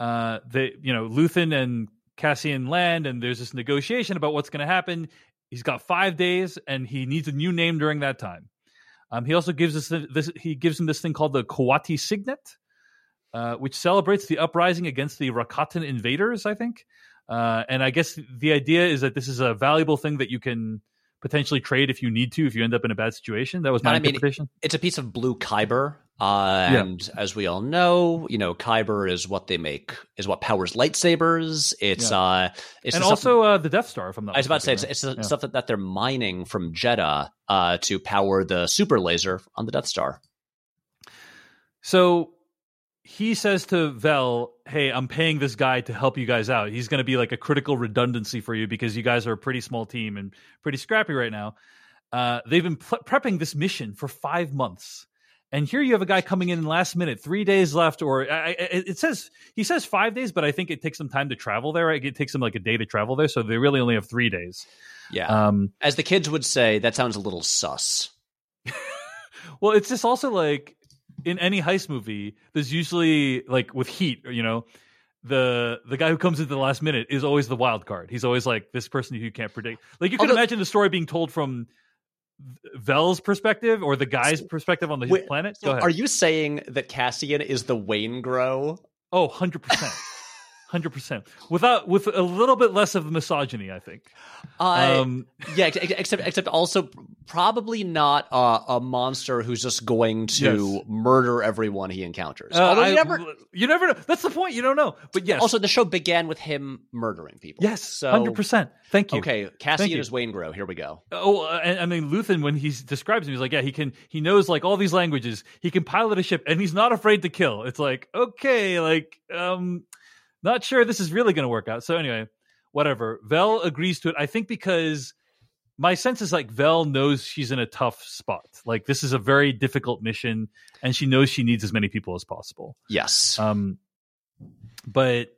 Uh, they, you know, Luthen and Cassian land, and there's this negotiation about what's going to happen. He's got five days, and he needs a new name during that time. Um, he also gives us this. He gives him this thing called the Kawati Signet, uh, which celebrates the uprising against the Rakatan invaders. I think, uh, and I guess the idea is that this is a valuable thing that you can potentially trade if you need to if you end up in a bad situation. That was my I mean, interpretation. It's a piece of blue kyber. Uh, Yeah. and as we all know, you know, kyber is what they make, is what powers lightsabers. It's, Yeah. uh, it's and also uh, the Death Star. From I was about to say, it's, it's? Yeah. stuff that, that they're mining from Jedha, uh, to power the super laser on the Death Star. So he says to Vel, "Hey, I'm paying this guy to help you guys out. He's going to be like a critical redundancy for you because you guys are a pretty small team and pretty scrappy right now." Uh, they've been prepping this mission for five months, and here you have a guy coming in last minute, three days left, or I, I, it says he says five days, but I think it takes them time to travel there. It takes them like a day to travel there, so they really only have three days. Yeah. Um, As the kids would say, that sounds a little sus. (laughs) Well, it's just also like in any heist movie, there's usually like with Heat, you know, the the guy who comes into the last minute is always the wild card. He's always like this person who you can't predict. Like you can Although- imagine the story being told from Vel's perspective or the guy's perspective on the Wait, planet. Go ahead. Are you saying that Cassian is the Waingro? Oh, 100%. 100%. Without with a little bit less of misogyny, I think. Uh, Um, yeah, ex- ex- except except also probably not uh, a monster who's just going to Yes. murder everyone he encounters. uh, Although I- you never. you never know. That's the point. You don't know. But yes. Also, the show began with him murdering people. yes, so 100%. Thank you. Okay, Cassian you. is Waingro. Here we go. Oh, uh, and I mean, Luthen, when he describes him, he's like, yeah, he can, he knows like all these languages. He can pilot a ship, and he's not afraid to kill. It's like, okay, like, um, not sure this is really going to work out. So anyway, whatever. Vel agrees to it. I think because my sense is like Vel knows she's in a tough spot. Like this is a very difficult mission, and she knows she needs as many people as possible. Yes. Um, but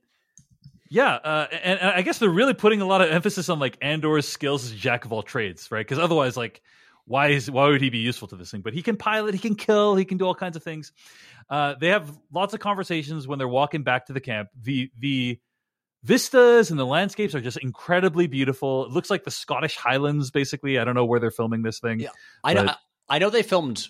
yeah, uh, and, and I guess they're really putting a lot of emphasis on like Andor's skills as jack of all trades, right? Because otherwise, like, why is why would he be useful to this thing? But he can pilot, he can kill, he can do all kinds of things. Uh, they have lots of conversations when they're walking back to the camp. The the vistas and the landscapes are just incredibly beautiful. It looks like the Scottish Highlands, basically. I don't know where they're filming this thing. Yeah. I know. I know they filmed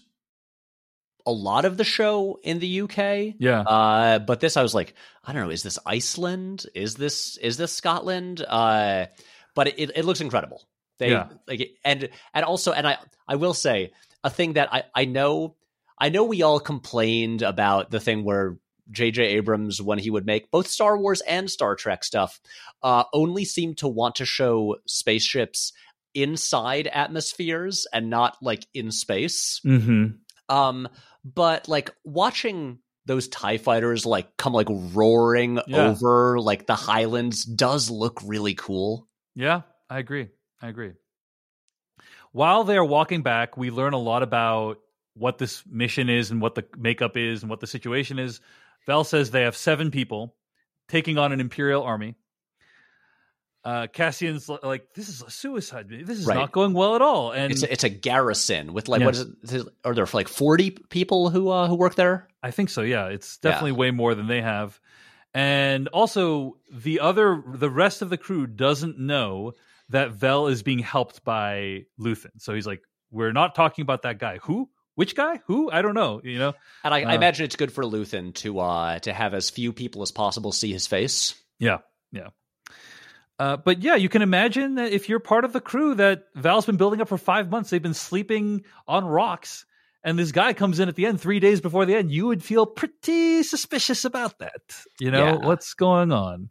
a lot of the show in the UK. Yeah. Uh, but this, I was like, I don't know. Is this Iceland? Is this is this Scotland? Uh, but it, it looks incredible. They Yeah. like and and also and I I will say a thing that I I know I know we all complained about the thing where J.J. Abrams, when he would make both Star Wars and Star Trek stuff, uh, only seemed to want to show spaceships inside atmospheres and not like in space. Mm-hmm. Um, but like watching those TIE fighters like come like roaring Yeah. over like the highlands does look really cool. Yeah, I agree. I agree. While they're walking back, we learn a lot about what this mission is and what the makeup is and what the situation is. Vel says they have seven people taking on an Imperial army. Uh, Cassian's like, this is a suicide. This is Right. not going well at all. And It's a, it's a garrison with like Yeah. what is it? Are there like forty people who uh, who work there? I think so. Yeah, it's definitely way more than they have. And also, the other, the rest of the crew doesn't know that Vel is being helped by Luthen. So he's like, "We're not talking about that guy. Who? Which guy? Who? I don't know. You know? And I, I Uh. imagine it's good for Luthen to uh to have as few people as possible see his face. Yeah, yeah." Uh, but yeah, you can imagine that if you're part of the crew that Val's been building up for five months, they've been sleeping on rocks, and this guy comes in at the end, three days before the end, you would feel pretty suspicious about that. You know Yeah. what's going on?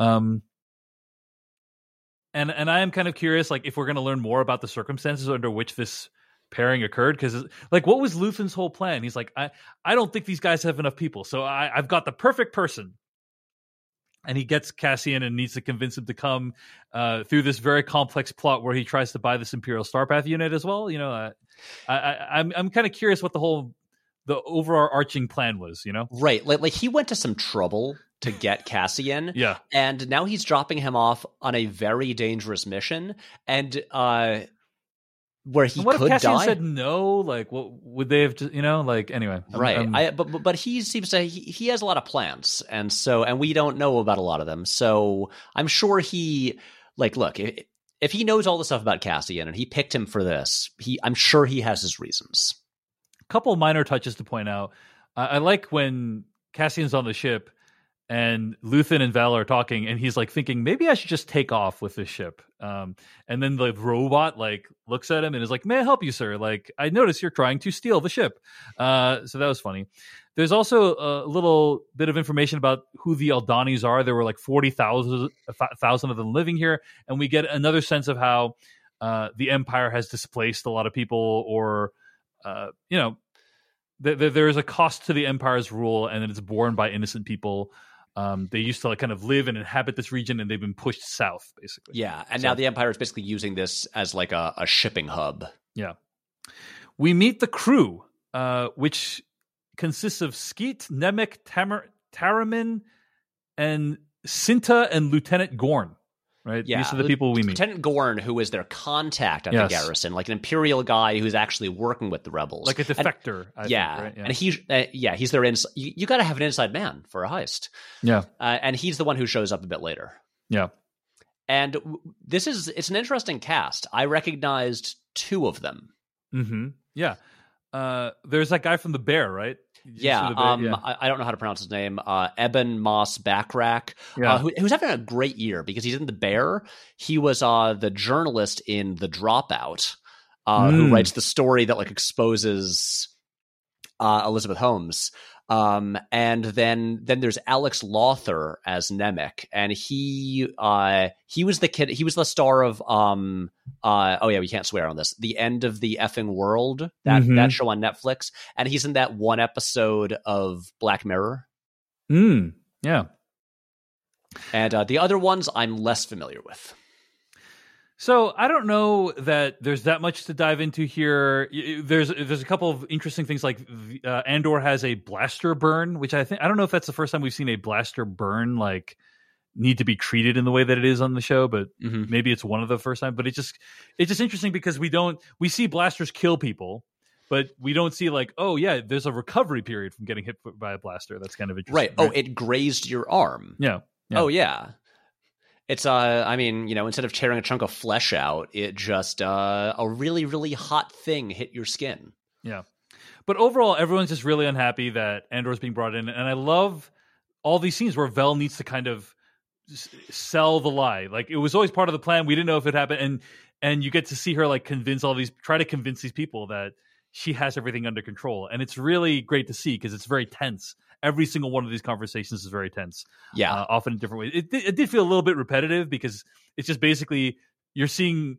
Um, and and I am kind of curious, like if we're going to learn more about the circumstances under which this pairing occurred, because like what was Luthen's whole plan? He's like, I I don't think these guys have enough people, so I, I've got the perfect person and he gets Cassian and needs to convince him to come uh, through this very complex plot where he tries to buy this Imperial Starpath unit as well. You know, uh, I, I, I'm I'm kind of curious what the whole the overarching plan was. You know, Right. Like like he went to some trouble to get Cassian. yeah, And now he's dropping him off on a very dangerous mission. And uh where he what if could Cassian die. said no? Like, what would they have? To, you know, like anyway, I'm- right. I'm- I, but but- but he seems to he, he has a lot of plans, and so and we don't know about a lot of them. So I'm sure he like look if, if he knows all the stuff about Cassian and he picked him for this, he I'm sure he has his reasons. couple minor touches to point out. I, I like when Cassian's on the ship and Luthen and Vel are talking, and he's like thinking maybe I should just take off with this ship. Um, and then the robot like looks at him and is like, "May I help you, sir? Like I notice you're trying to steal the ship." Uh, so that was funny. There's also a little bit of information about who the Aldhanis are. There were like forty thousand thousand of them living here, and we get another sense of how uh, the Empire has displaced a lot of people, or uh, you know, th- th- there is a cost to the Empire's rule, and it's borne by innocent people. Um, they used to like kind of live and inhabit this region, and they've been pushed south, basically. Yeah, and So- now the Empire is basically using this as like a, a shipping hub. Yeah. We meet the crew, uh, which consists of Skeen, Nemik, Tamar, Taramyn, and Cinta and Lieutenant Gorn. Right? Yeah, These are the people we meet. Lieutenant Gorn, who is their contact at Yes. the garrison, like an Imperial guy who's actually working with the rebels, like a And- defector. I think, yeah, and he, uh, yeah, he's their ins. You, you got to have an inside man for a heist, yeah. uh, and he's the one who shows up a bit later. Yeah. And w- this is it's an interesting cast. I recognized two of them. hmm Yeah. Uh, there's that guy from the Bear, right? Yeah, Bear? um, yeah. I, I don't know how to pronounce his name. Uh, Ebon Moss-Bachrach, Yeah. uh, who, who's having a great year because he's in the Bear. He was uh, the journalist in The Dropout, uh, who Mm. writes the story that like exposes uh, Elizabeth Holmes. Um, and then then there's Alex Lawther as Nemik, and he uh he was the kid. He was the star of um uh oh yeah we can't swear on this. The end of the effing world that Mhm. that show on Netflix, and he's in that one episode of Black Mirror. Mm, yeah. And uh, the other ones I'm less familiar with. So I don't know that there's that much to dive into here. There's there's a couple of interesting things like uh, Andor has a blaster burn, which I think I don't know if that's the first time we've seen a blaster burn like need to be treated in the way that it is on the show, but Mhm. maybe it's one of the first time. But it just it's just interesting because we don't we see blasters kill people, but we don't see like oh yeah, there's a recovery period from getting hit by a blaster. That's kind of interesting, Right. Oh, it grazed your arm. yeah. Yeah. Oh yeah. It's uh I mean, you know, instead of tearing a chunk of flesh out, it just uh a really really hot thing hit your skin. Yeah. But overall, everyone's just really unhappy that Andor's being brought in. And I love all these scenes where Vel needs to kind of sell the lie. Like it was always part of the plan. We didn't know if it happened. And and you get to see her like convince all these try to convince these people that she has everything under control. And it's really great to see because it's very tense. Every single one of these conversations is very tense Yeah. uh, often in different ways. It, did- it did feel a little bit repetitive because it's just basically you're seeing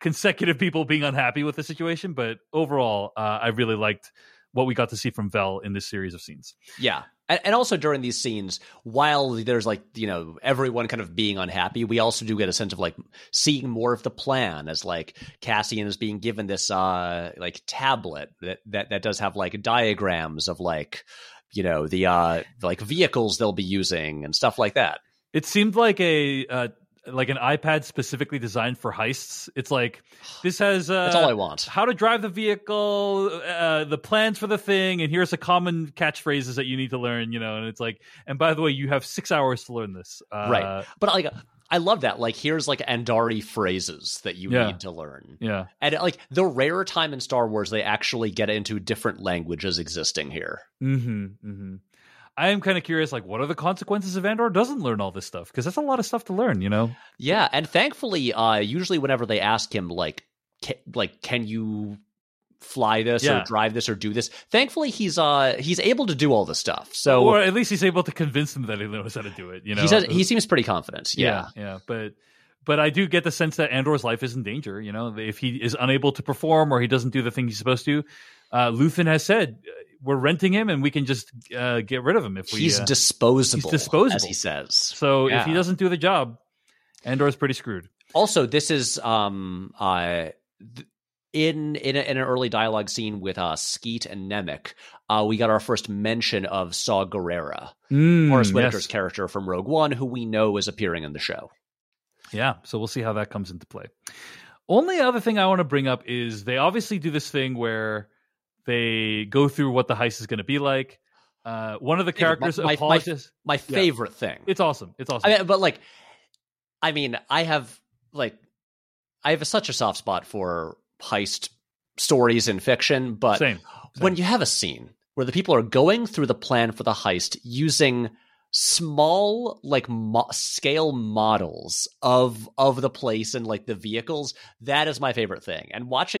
consecutive people being unhappy with the situation. But overall, uh, I really liked what we got to see from Vel in this series of scenes. Yeah. And, and also during these scenes, while there's like, you know, everyone kind of being unhappy, we also do get a sense of like seeing more of the plan as like Cassian is being given this uh like tablet that that, that does have like diagrams of like, you know, the uh like vehicles they'll be using and stuff like that. It seemed like a uh, like an iPad specifically designed for heists. It's like this has uh, That's all I want. How to drive the vehicle, uh, the plans for the thing, and here's a common catchphrases that you need to learn. You know, and it's like, and by the way, you have six hours to learn this. Uh, right. But like I love that. Like here's like Andari phrases that you Yeah. need to learn. Yeah. And like the rare time in Star Wars they actually get into different languages existing here. Mm-hmm. Mm-hmm. I am kind of curious, like, what are the consequences if Andor doesn't learn all this stuff? Because that's a lot of stuff to learn, you know. Yeah, and thankfully, uh, usually whenever they ask him, like, ca- like, can you fly this Yeah. or drive this or do this? Thankfully, he's uh he's able to do all the stuff. So or at least he's able to convince them that he knows how to do it. You know, he says he seems pretty confident. yeah, Yeah, yeah, but but I do get the sense that Andor's life is in danger. You know, if he is unable to perform or he doesn't do the thing he's supposed to, uh, Luthen has said uh, we're renting him and we can just uh, get rid of him if we. he's uh, disposable. he's disposable. as he says. so if he doesn't do the job, Andor's pretty screwed. Also, this is um uh th- in in, a, in an early dialogue scene with uh Skeen and Nemik, uh, we got our first mention of Saw Gerrera, Mm, Forest Whitaker's yes. character from Rogue One, who we know is appearing in the show. Yeah, so we'll see how that comes into play. Only other thing I want to bring up is they obviously do this thing where they go through what the heist is going to be like. Uh, one of the characters my, my, apologizes. my favorite thing. It's awesome. It's awesome. I mean, but like, I mean, I have like, I have such a soft spot for heist stories in fiction, but Same, when you have a scene where the people are going through the plan for the heist using small like mo- scale models of of the place and like the vehicles that is my favorite thing. And watching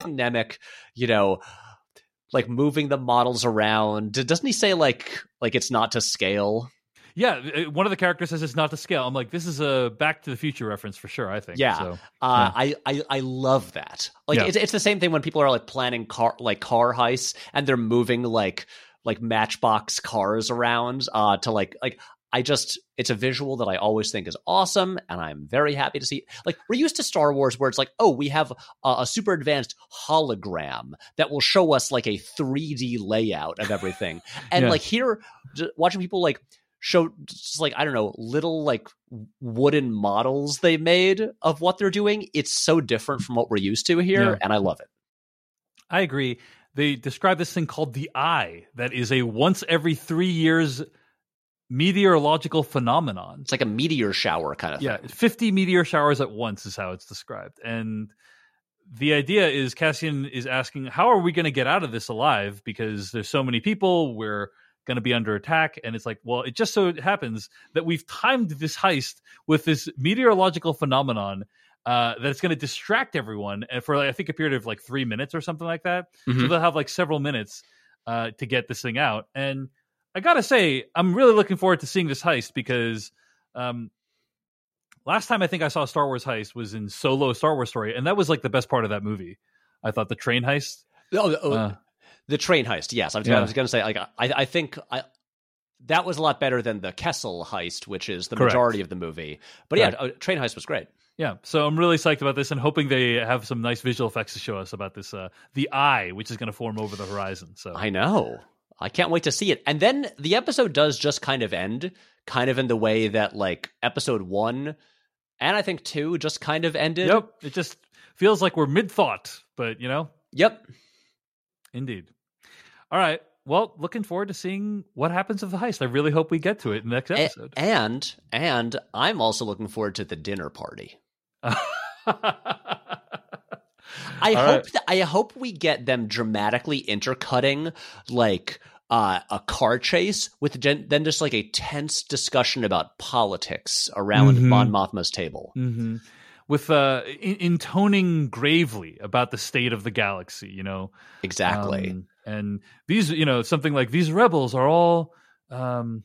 Nemik, you know, like moving the models around. Doesn't he say like like it's not to scale? yeah, uh, one of the characters says it's not to scale. I'm like, this is a Back to the Future reference for sure. I think. Yeah, So, uh, I, I I love that. Like Yeah. it's it's the same thing when people are like planning car like car heists and they're moving like like Matchbox cars around uh to like like I just it's a visual that I always think is awesome and I'm very happy to see. Like we're used to Star Wars where it's like oh we have a, a super advanced hologram that will show us like a 3D layout of everything (laughs) and Yeah. like here watching people like show just like I don't know little like wooden models they made of what they're doing. It's so different from what we're used to here, Yeah. and I love it. I agree. They describe this thing called the Eye, that is a once every three years meteorological phenomenon. It's like a meteor shower kind of yeah, thing. 50 meteor showers at once is how it's described. And the idea is Cassian is asking, how are we going to get out of this alive? Because there's so many people, we're going to be under attack. And it's like, well, it just so happens that we've timed this heist with this meteorological phenomenon uh, that's going to distract everyone and for like, I think a period of like three minutes or something like that. So Mhm. they'll have like several minutes uh, to get this thing out. And I gotta say, I'm really looking forward to seeing this heist because um, last time I think I saw a Star Wars heist was in Solo: Star Wars Story, and that was like the best part of that movie. I thought the train heist. Oh, oh, Uh, the train heist. Yes, I was, Yeah. I was to say like I, I think I. That was a lot better than the Kessel heist, which is the Correct. majority of the movie. But yeah, Correct. train heist was great. yeah, so I'm really psyched about this and hoping they have some nice visual effects to show us about this. Uh, the eye, which is going to form over the horizon. So I know. I can't wait to see it. And then the episode does just kind of end, kind of in the way that like episode one and I think two just kind of ended. yep, it just feels like we're mid thought, but you know, Yep. indeed. All right. Well, looking forward to seeing what happens with the heist. I really hope we get to it in the next A- episode. and and I'm also looking forward to the dinner party. (laughs) I All hope right. that I hope we get them dramatically intercutting like uh, a car chase with gen- then just like a tense discussion about politics around Mhm. Mon Mothma's table. hmm With uh, in- intoning gravely about the state of the galaxy, you know, Exactly. Um, and these, you know, something like these rebels are all, um,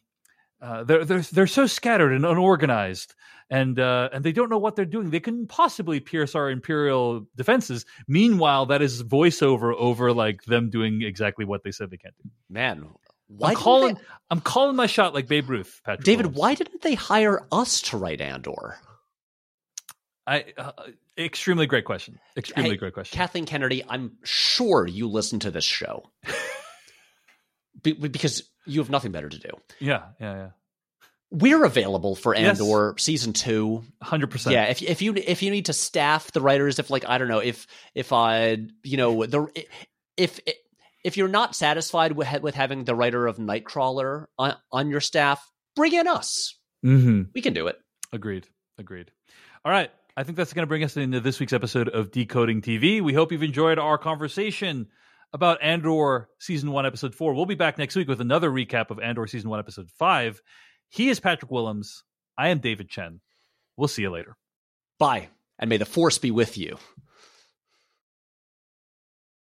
uh, they're they're they're so scattered and unorganized, and uh, and they don't know what they're doing. They couldn't possibly pierce our imperial defenses. Meanwhile, that is voiceover over like them doing exactly what they said they can't do. Man, why I'm calling, they- I'm calling my shot like Babe Ruth, Patrick. David, Williams. why didn't they hire us to write Andor? I uh, extremely great question. Extremely Hey, great question. Kathleen Kennedy, I'm sure you listen to this show. (laughs) Be- because you have nothing better to do. yeah, yeah, yeah. We're available for Yes. Andor season two. Hundred percent. Yeah, if if you if you need to staff the writers, if like I don't know, if if I you know the if if you're not satisfied with with having the writer of Nightcrawler on on your staff, bring in us. Mm-hmm. We can do it. Agreed. Agreed. All right. I think that's going to bring us into this week's episode of Decoding TV. We hope you've enjoyed our conversation about Andor season one, episode four. We'll be back next week with another recap of Andor season one, episode five. He is Patrick Willems. I am David Chen. We'll see you later. Bye, and may the force be with you.